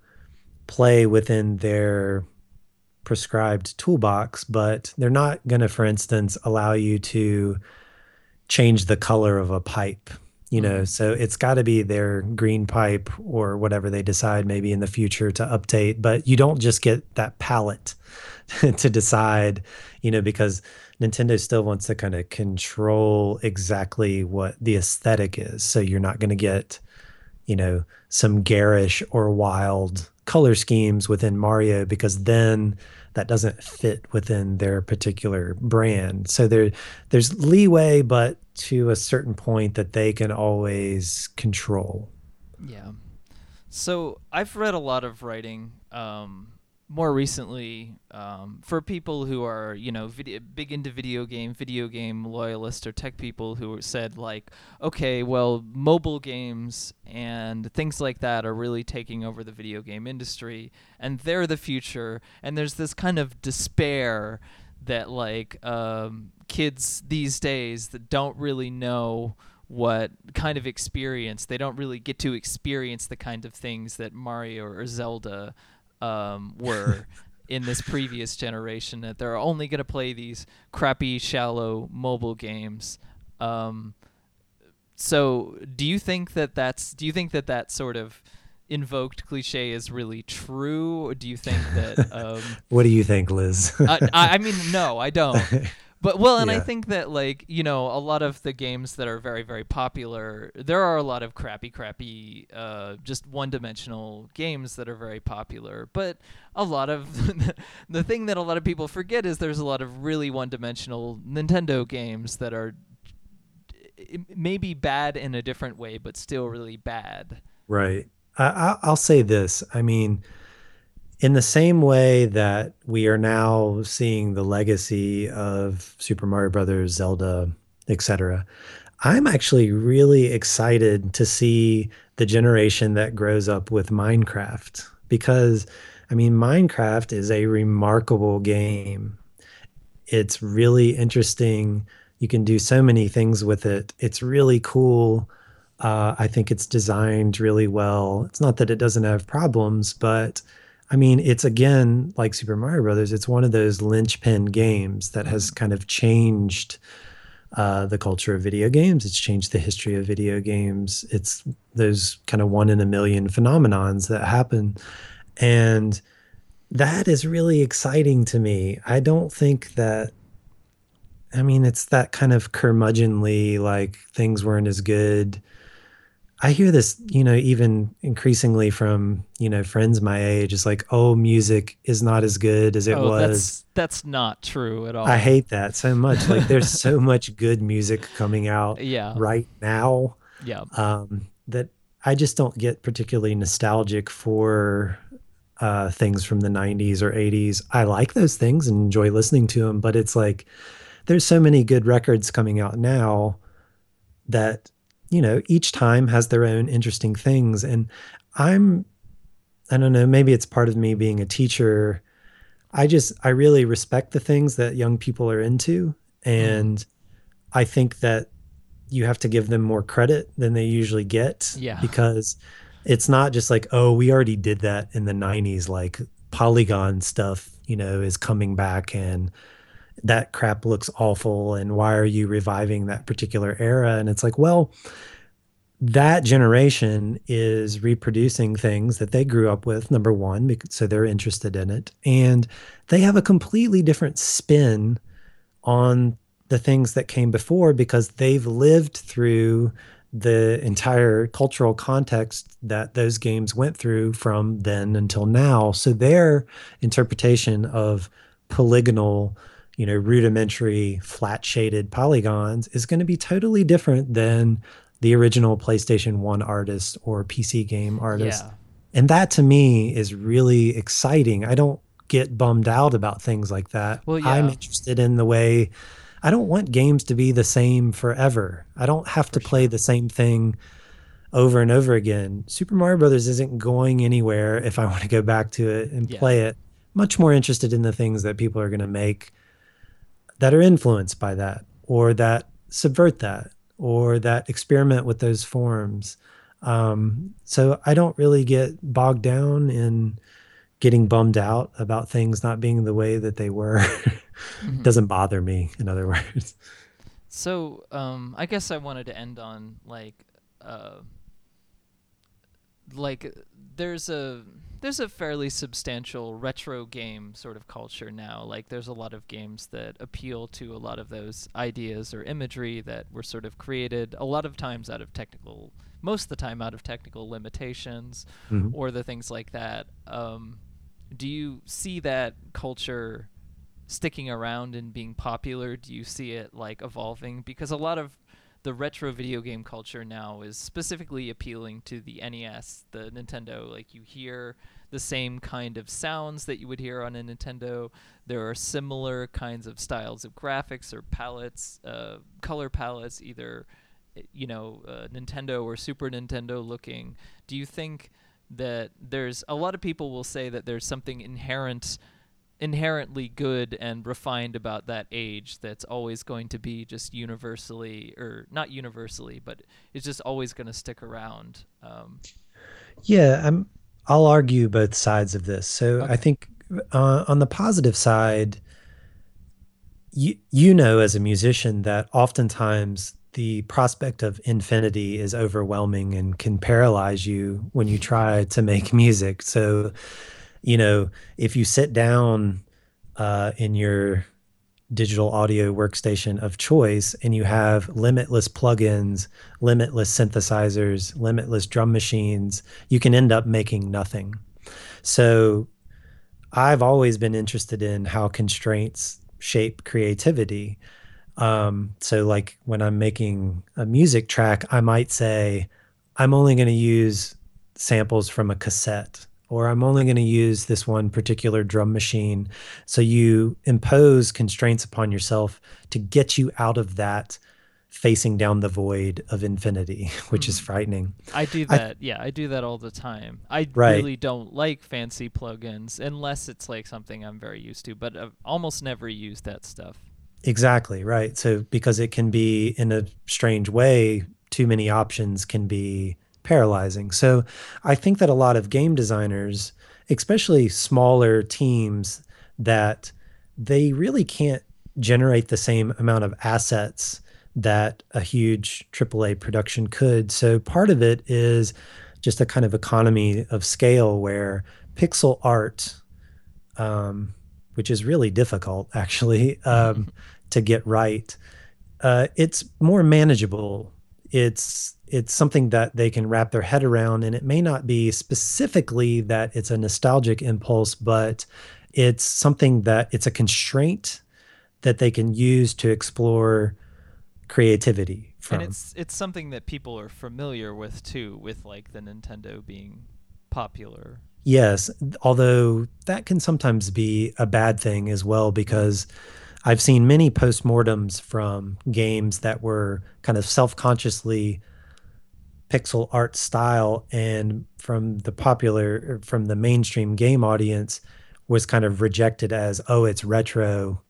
Speaker 2: play within their prescribed toolbox, but they're not going to, for instance, allow you to change the color of a pipe. You know, mm-hmm. so it's got to be their green pipe or whatever they decide maybe in the future to update. But you don't just get that palette to decide, you know, because Nintendo still wants to kind of control exactly what the aesthetic is. So you're not going to get, you know, some garish or wild color schemes within Mario because then that doesn't fit within their particular brand. So there there's leeway but to a certain point that they can always control.
Speaker 1: Yeah. So I've read a lot of writing um, more recently um, for people who are you know video, big into video game video game loyalists or tech people who said like okay well mobile games and things like that are really taking over the video game industry and they're the future. And there's this kind of despair that like um, kids these days that don't really know what kind of experience they don't really get to experience the kind of things that Mario or Zelda um, were in this previous generation that they're only going to play these crappy shallow mobile games. Um, so do you think that that's do you think that that sort of invoked cliche is really true? Or do you think that um,
Speaker 2: what do you think liz?
Speaker 1: I, I mean no i don't but well and i think that like you know a lot of the games that are very very popular there are a lot of crappy crappy uh, just one-dimensional games that are very popular but a lot of the thing that a lot of people forget is there's a lot of really one-dimensional nintendo games that are maybe bad in a different way but still really bad
Speaker 2: Right. I, I, I'll say this. I mean, in the same way that we are now seeing the legacy of Super Mario Brothers, Zelda, etc., I'm actually really excited to see the generation that grows up with Minecraft because, I mean, Minecraft is a remarkable game. It's really interesting. You can do so many things with it. It's really cool. Uh, I think it's designed really well. It's not that it doesn't have problems, but I mean, it's again like Super Mario Brothers. It's one of those linchpin games that has kind of changed uh, the culture of video games. It's changed the history of video games. It's those kind of one in a million phenomenons that happen, and that is really exciting to me. I don't think that. I mean, it's that kind of curmudgeonly, like things weren't as good. I hear this, you know, even increasingly from, you know, friends my age. It's like, oh, music is not as good as it
Speaker 1: oh
Speaker 2: was.
Speaker 1: that's that's not true at all
Speaker 2: I hate that so much. Like, there's so much good music coming out
Speaker 1: yeah
Speaker 2: right now
Speaker 1: yeah
Speaker 2: um, that I just don't get particularly nostalgic for uh, things from the 90s or 80s. I like those things and enjoy listening to them, but it's like there's so many good records coming out now that, you know, each time has their own interesting things. And I'm, I don't know, maybe it's part of me being a teacher. I just, I really respect the things that young people are into. Mm-hmm. And I think that you have to give them more credit than they usually get.
Speaker 1: Yeah.
Speaker 2: Because it's not just like, oh, we already did that in the 90s. Like Polygon stuff, you know, is coming back and that crap looks awful. And why are you reviving that particular era? And it's like, well, that generation is reproducing things that they grew up with, number one, because, so they're interested in it. And they have a completely different spin on the things that came before because they've lived through the entire cultural context that those games went through from then until now. So their interpretation of polygonal, you know, rudimentary, flat shaded polygons is going to be totally different than the original PlayStation 1 artist or PC game artist.
Speaker 1: yeah
Speaker 2: And that to me is really exciting. I don't get bummed out about things like that.
Speaker 1: Well,
Speaker 2: I'm interested in the way I don't want games to be the same forever. I don't have to play the same thing over and over again. Super Mario Brothers isn't going anywhere if I want to go back to it and
Speaker 1: Yeah.
Speaker 2: play it. Much more interested in the things that people are going to make that are influenced by that or that subvert that or that experiment with those forms. Um, so I don't really get bogged down in getting bummed out about things not being the way that they were.
Speaker 1: Mhm.
Speaker 2: Doesn't bother me, in other words.
Speaker 1: So, um, I guess I wanted to end on like, uh, like there's a there's a fairly substantial retro game sort of culture now. Like, there's a lot of games that appeal to a lot of those ideas or imagery that were sort of created a lot of times out of technical, most of the time out of technical limitations
Speaker 2: Mhm.
Speaker 1: or the things like that. Um, do you see that culture sticking around and being popular? Do you see it like evolving? Because a lot of the retro video game culture now is specifically appealing to the NES, the Nintendo. Like you hear the same kind of sounds that you would hear on a Nintendo. There are similar kinds of styles of graphics or palettes, uh, color palettes, either uh, you know uh, Nintendo or Super Nintendo looking. Do you think that there's a lot of people will say that there's something inherent inherently good and refined about that age that's always going to be just universally or not universally but it's just always going to stick around um,
Speaker 2: yeah i'm i'll argue both sides of this so okay. i think uh, on the positive side you you know as a musician that oftentimes the prospect of infinity is overwhelming and can paralyze you when you try to make music so you know, if you sit down uh, in your digital audio workstation of choice and you have limitless plugins, limitless synthesizers, limitless drum machines, you can end up making nothing. So I've always been interested in how constraints shape creativity. Um, so, like when I'm making a music track, I might say, I'm only going to use samples from a cassette or I'm only going to use this one particular drum machine. So you impose constraints upon yourself to get you out of that facing down the void of infinity, which mm. is hmm. frightening.
Speaker 1: I do that. I, yeah, I do that all the time. I right. really don't like fancy plugins unless it's like something I'm very used to, but I've almost never used that stuff.
Speaker 2: Exactly, right. So because it can be in a strange way, too many options can be paralyzing. So I think that a lot of game designers, especially smaller teams, that they really can't generate the same amount of assets that a huge AAA production could. So part of it is just a kind of economy of scale where pixel art, um, which is really difficult actually um, to get right, uh, it's more manageable. It's it's something that they can wrap their head around and it may not be specifically that it's a nostalgic impulse but it's something that it's a constraint that they can use to explore creativity from.
Speaker 1: and it's it's something that people are familiar with too with like the Nintendo being popular
Speaker 2: yes although that can sometimes be a bad thing as well because I've seen many postmortems from games that were kind of self-consciously pixel art style and from the popular from the mainstream game audience was kind of rejected as oh it's retro.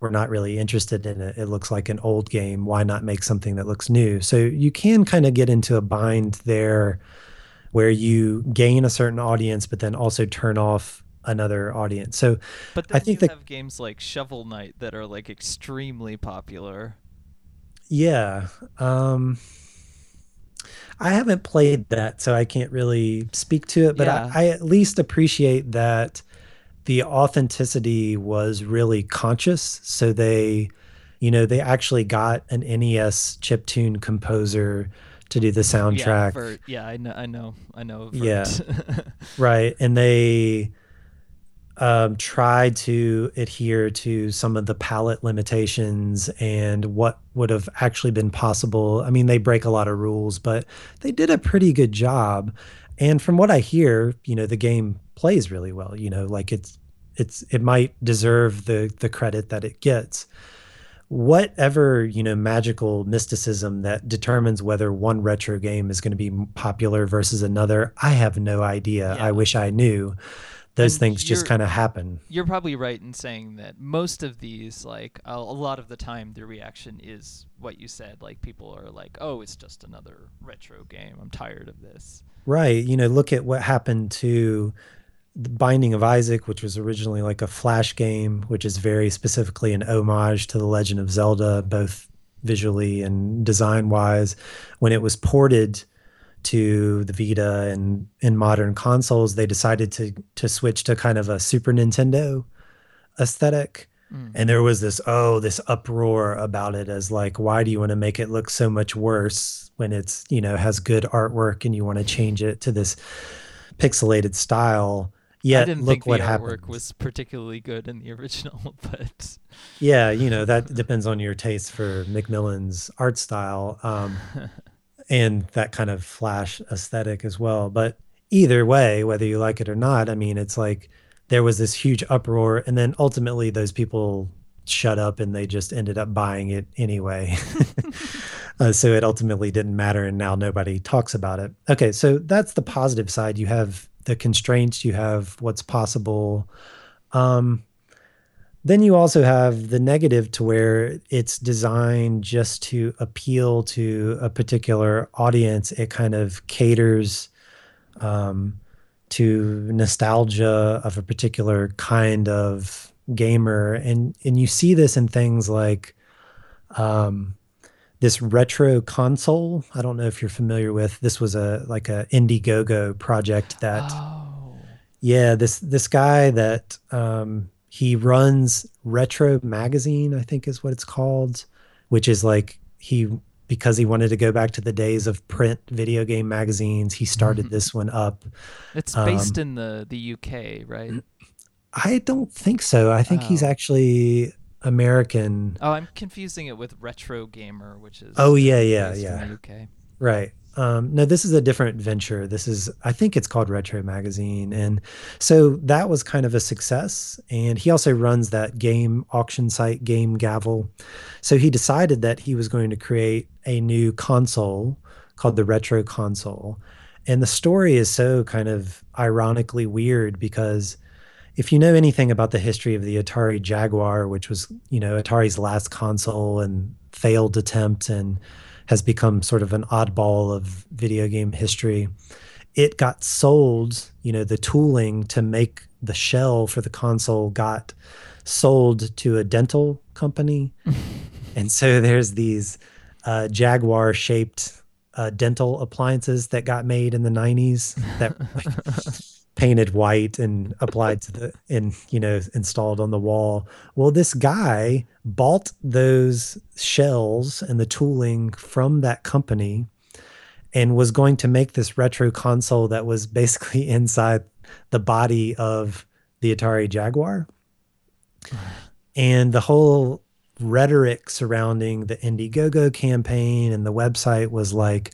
Speaker 2: We're not really interested in it. It looks like an old game. Why not make something that looks new? So you can kind of get into a bind there where you gain a certain audience but then also turn off another audience so
Speaker 1: but i think that have games like shovel knight that are like extremely popular
Speaker 2: yeah um I haven't played that, so I can't really speak to it. But yeah. I, I at least appreciate that the authenticity was really conscious. So they, you know, they actually got an NES chip tune composer to do the soundtrack.
Speaker 1: Yeah, Virt. yeah I know, I know, I know.
Speaker 2: Yeah, right. And they um, tried to adhere to some of the palette limitations and what would have actually been possible. I mean, they break a lot of rules, but they did a pretty good job. And from what I hear, you know, the game plays really well. You know, like it's it's it might deserve the the credit that it gets. Whatever you know, magical mysticism that determines whether one retro game is going to be popular versus another, I have no idea. Yeah. I wish I knew those and things just kind of happen.
Speaker 1: You're probably right in saying that most of these, like a, a, lot of the time, the reaction is what you said. Like people are like, "Oh, it's just another retro game. I'm tired of this."
Speaker 2: Right. You know, look at what happened to the Binding of Isaac, which was originally like a flash game, which is very specifically an homage to the Legend of Zelda, both visually and design wise. When it was ported to the Vita and in modern consoles, they decided to to switch to kind of a Super Nintendo aesthetic. Mm. And there was this oh this uproar about it as like why do you want to make it look so much worse when it's you know has good artwork and you want to change it to this pixelated style. Yet,
Speaker 1: I didn't
Speaker 2: look
Speaker 1: think
Speaker 2: what
Speaker 1: the
Speaker 2: happened.
Speaker 1: artwork was particularly good in the original, but
Speaker 2: yeah, you know that depends on your taste for McMillen's art style. Um, and that kind of flash aesthetic as well. But either way, whether you like it or not, I mean, it's like there was this huge uproar, and then ultimately those people shut up and they just ended up buying it anyway. uh, so it ultimately didn't matter, and now nobody talks about it. Okay, so that's the positive side. You have the constraints, you have what's possible. Um, then you also have the negative to where it's designed just to appeal to a particular audience. It kind of caters um, to nostalgia of a particular kind of gamer, and and you see this in things like um, this retro console. I don't know if you're familiar with. This was a like a Indiegogo project that.
Speaker 1: Oh.
Speaker 2: Yeah, this this guy that um, he runs Retro Magazine, I think is what it's called, which is like he because he wanted to go back to the days of print video game magazines. He started
Speaker 1: Mhm.
Speaker 2: this one up.
Speaker 1: It's based
Speaker 2: Um,
Speaker 1: in the the UK, right?
Speaker 2: I don't think so. I think he's
Speaker 1: Oh.
Speaker 2: actually American.
Speaker 1: Oh, I'm confusing it with Retro Gamer, which is
Speaker 2: Oh, yeah, yeah, yeah.
Speaker 1: UK.
Speaker 2: Right. Um, no, this is a different venture. This is, I think it's called Retro Magazine. And so that was kind of a success. And he also runs that game auction site, Game Gavel. So he decided that he was going to create a new console called the Retro Console. And the story is so kind of ironically weird because if you know anything about the history of the Atari Jaguar, which was, you know, Atari's last console and failed attempt and has become sort of an oddball of video game history, it got sold, you know, the tooling to make the shell for the console got sold to a dental company. and so there's these uh, Jaguar shaped uh, dental appliances that got made in the 90s that like, painted white and applied to the and you know installed on the wall well this guy bought those shells and the tooling from that company and was going to make this retro console that was basically inside the body of the Atari Jaguar. And the whole rhetoric surrounding the Indiegogo campaign and the website was like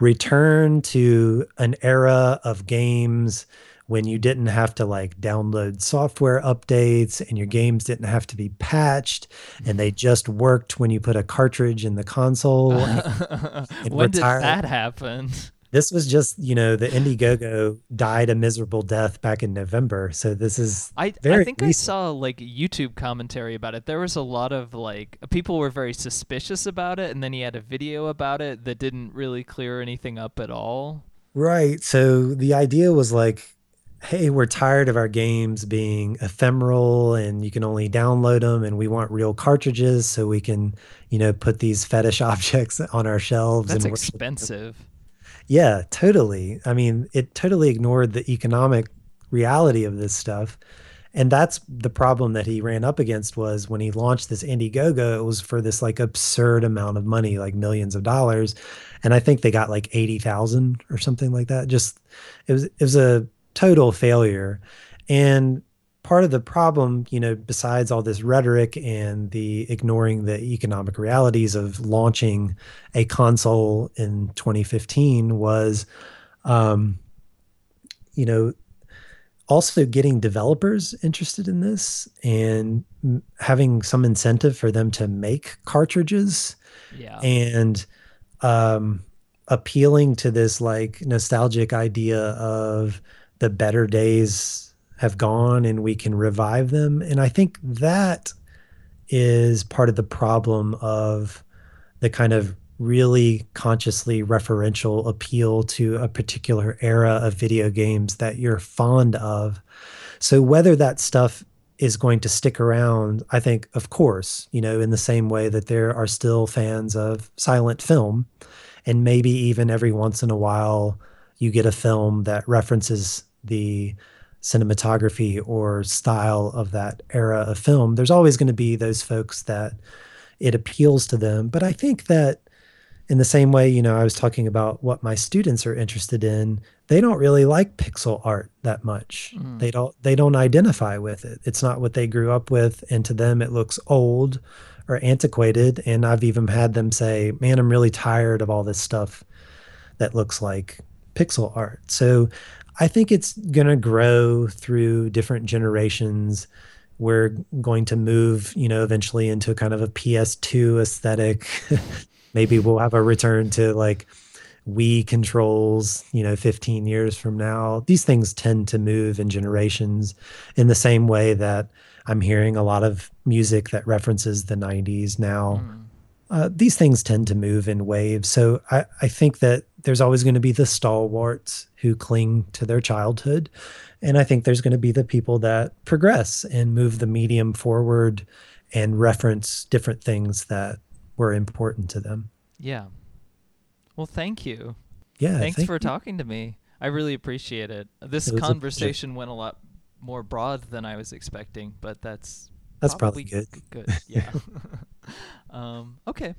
Speaker 2: return to an era of games when you didn't have to like download software updates and your games didn't have to be patched and they just worked when you put a cartridge in the console.
Speaker 1: when did that happen?
Speaker 2: this was just, you know, the Indiegogo died a miserable death back in November. So this is
Speaker 1: I, I think I saw like YouTube commentary about it. There was a lot of like people were very suspicious about it, and then he had a video about it that didn't really clear anything up at all.
Speaker 2: Right. So the idea was like, hey, we're tired of our games being ephemeral and you can only download them and we want real cartridges so we can, you know, put these fetish objects on our shelves
Speaker 1: That's
Speaker 2: and
Speaker 1: expensive.
Speaker 2: Yeah, totally. I mean, it totally ignored the economic reality of this stuff. And that's the problem that he ran up against was when he launched this Indiegogo, it was for this like absurd amount of money, like millions of dollars. And I think they got like 80,000 or something like that. Just it was it was a total failure. And part of the problem, you know, besides all this rhetoric and the ignoring the economic realities of launching a console in 2015 was, um, you know, also getting developers interested in this and m- having some incentive for them to make cartridges
Speaker 1: Yeah.
Speaker 2: and um, appealing to this like nostalgic idea of the better days have gone and we can revive them. And I think that is part of the problem of the kind of really consciously referential appeal to a particular era of video games that you're fond of. So whether that stuff is going to stick around, I think, of course, you know, in the same way that there are still fans of silent film, and maybe even every once in a while you get a film that references the cinematography or style of that era of film. There's always going to be those folks that it appeals to them. But I think that in the same way, you know, I was talking about what my students are interested in, they don't really like pixel art that much.
Speaker 1: Mm.
Speaker 2: They don't they don't identify with it. It's not what they grew up with and to them it looks old or antiquated and I've even had them say, "Man, I'm really tired of all this stuff that looks like pixel art." So I think it's going to grow through different generations. We're going to move, you know, eventually into kind of a PS2 aesthetic. Maybe we'll have a return to like Wii controls, you know, 15 years from now. These things tend to move in generations in the same way that I'm hearing a lot of music that references the 90s now. Mm. Uh, these things tend to move in waves. So I, I think that there's always going to be the stalwarts who cling to their childhood. And I think there's going to be the people that progress and move the medium forward and reference different things that were important to them.
Speaker 1: Yeah. Well, thank you.
Speaker 2: Yeah.
Speaker 1: Thanks
Speaker 2: thank
Speaker 1: for
Speaker 2: you.
Speaker 1: talking to me. I really appreciate it. This it conversation a went a lot more broad than I was expecting, but that's
Speaker 2: that's probably, probably
Speaker 1: good. Good. Yeah. um, okay.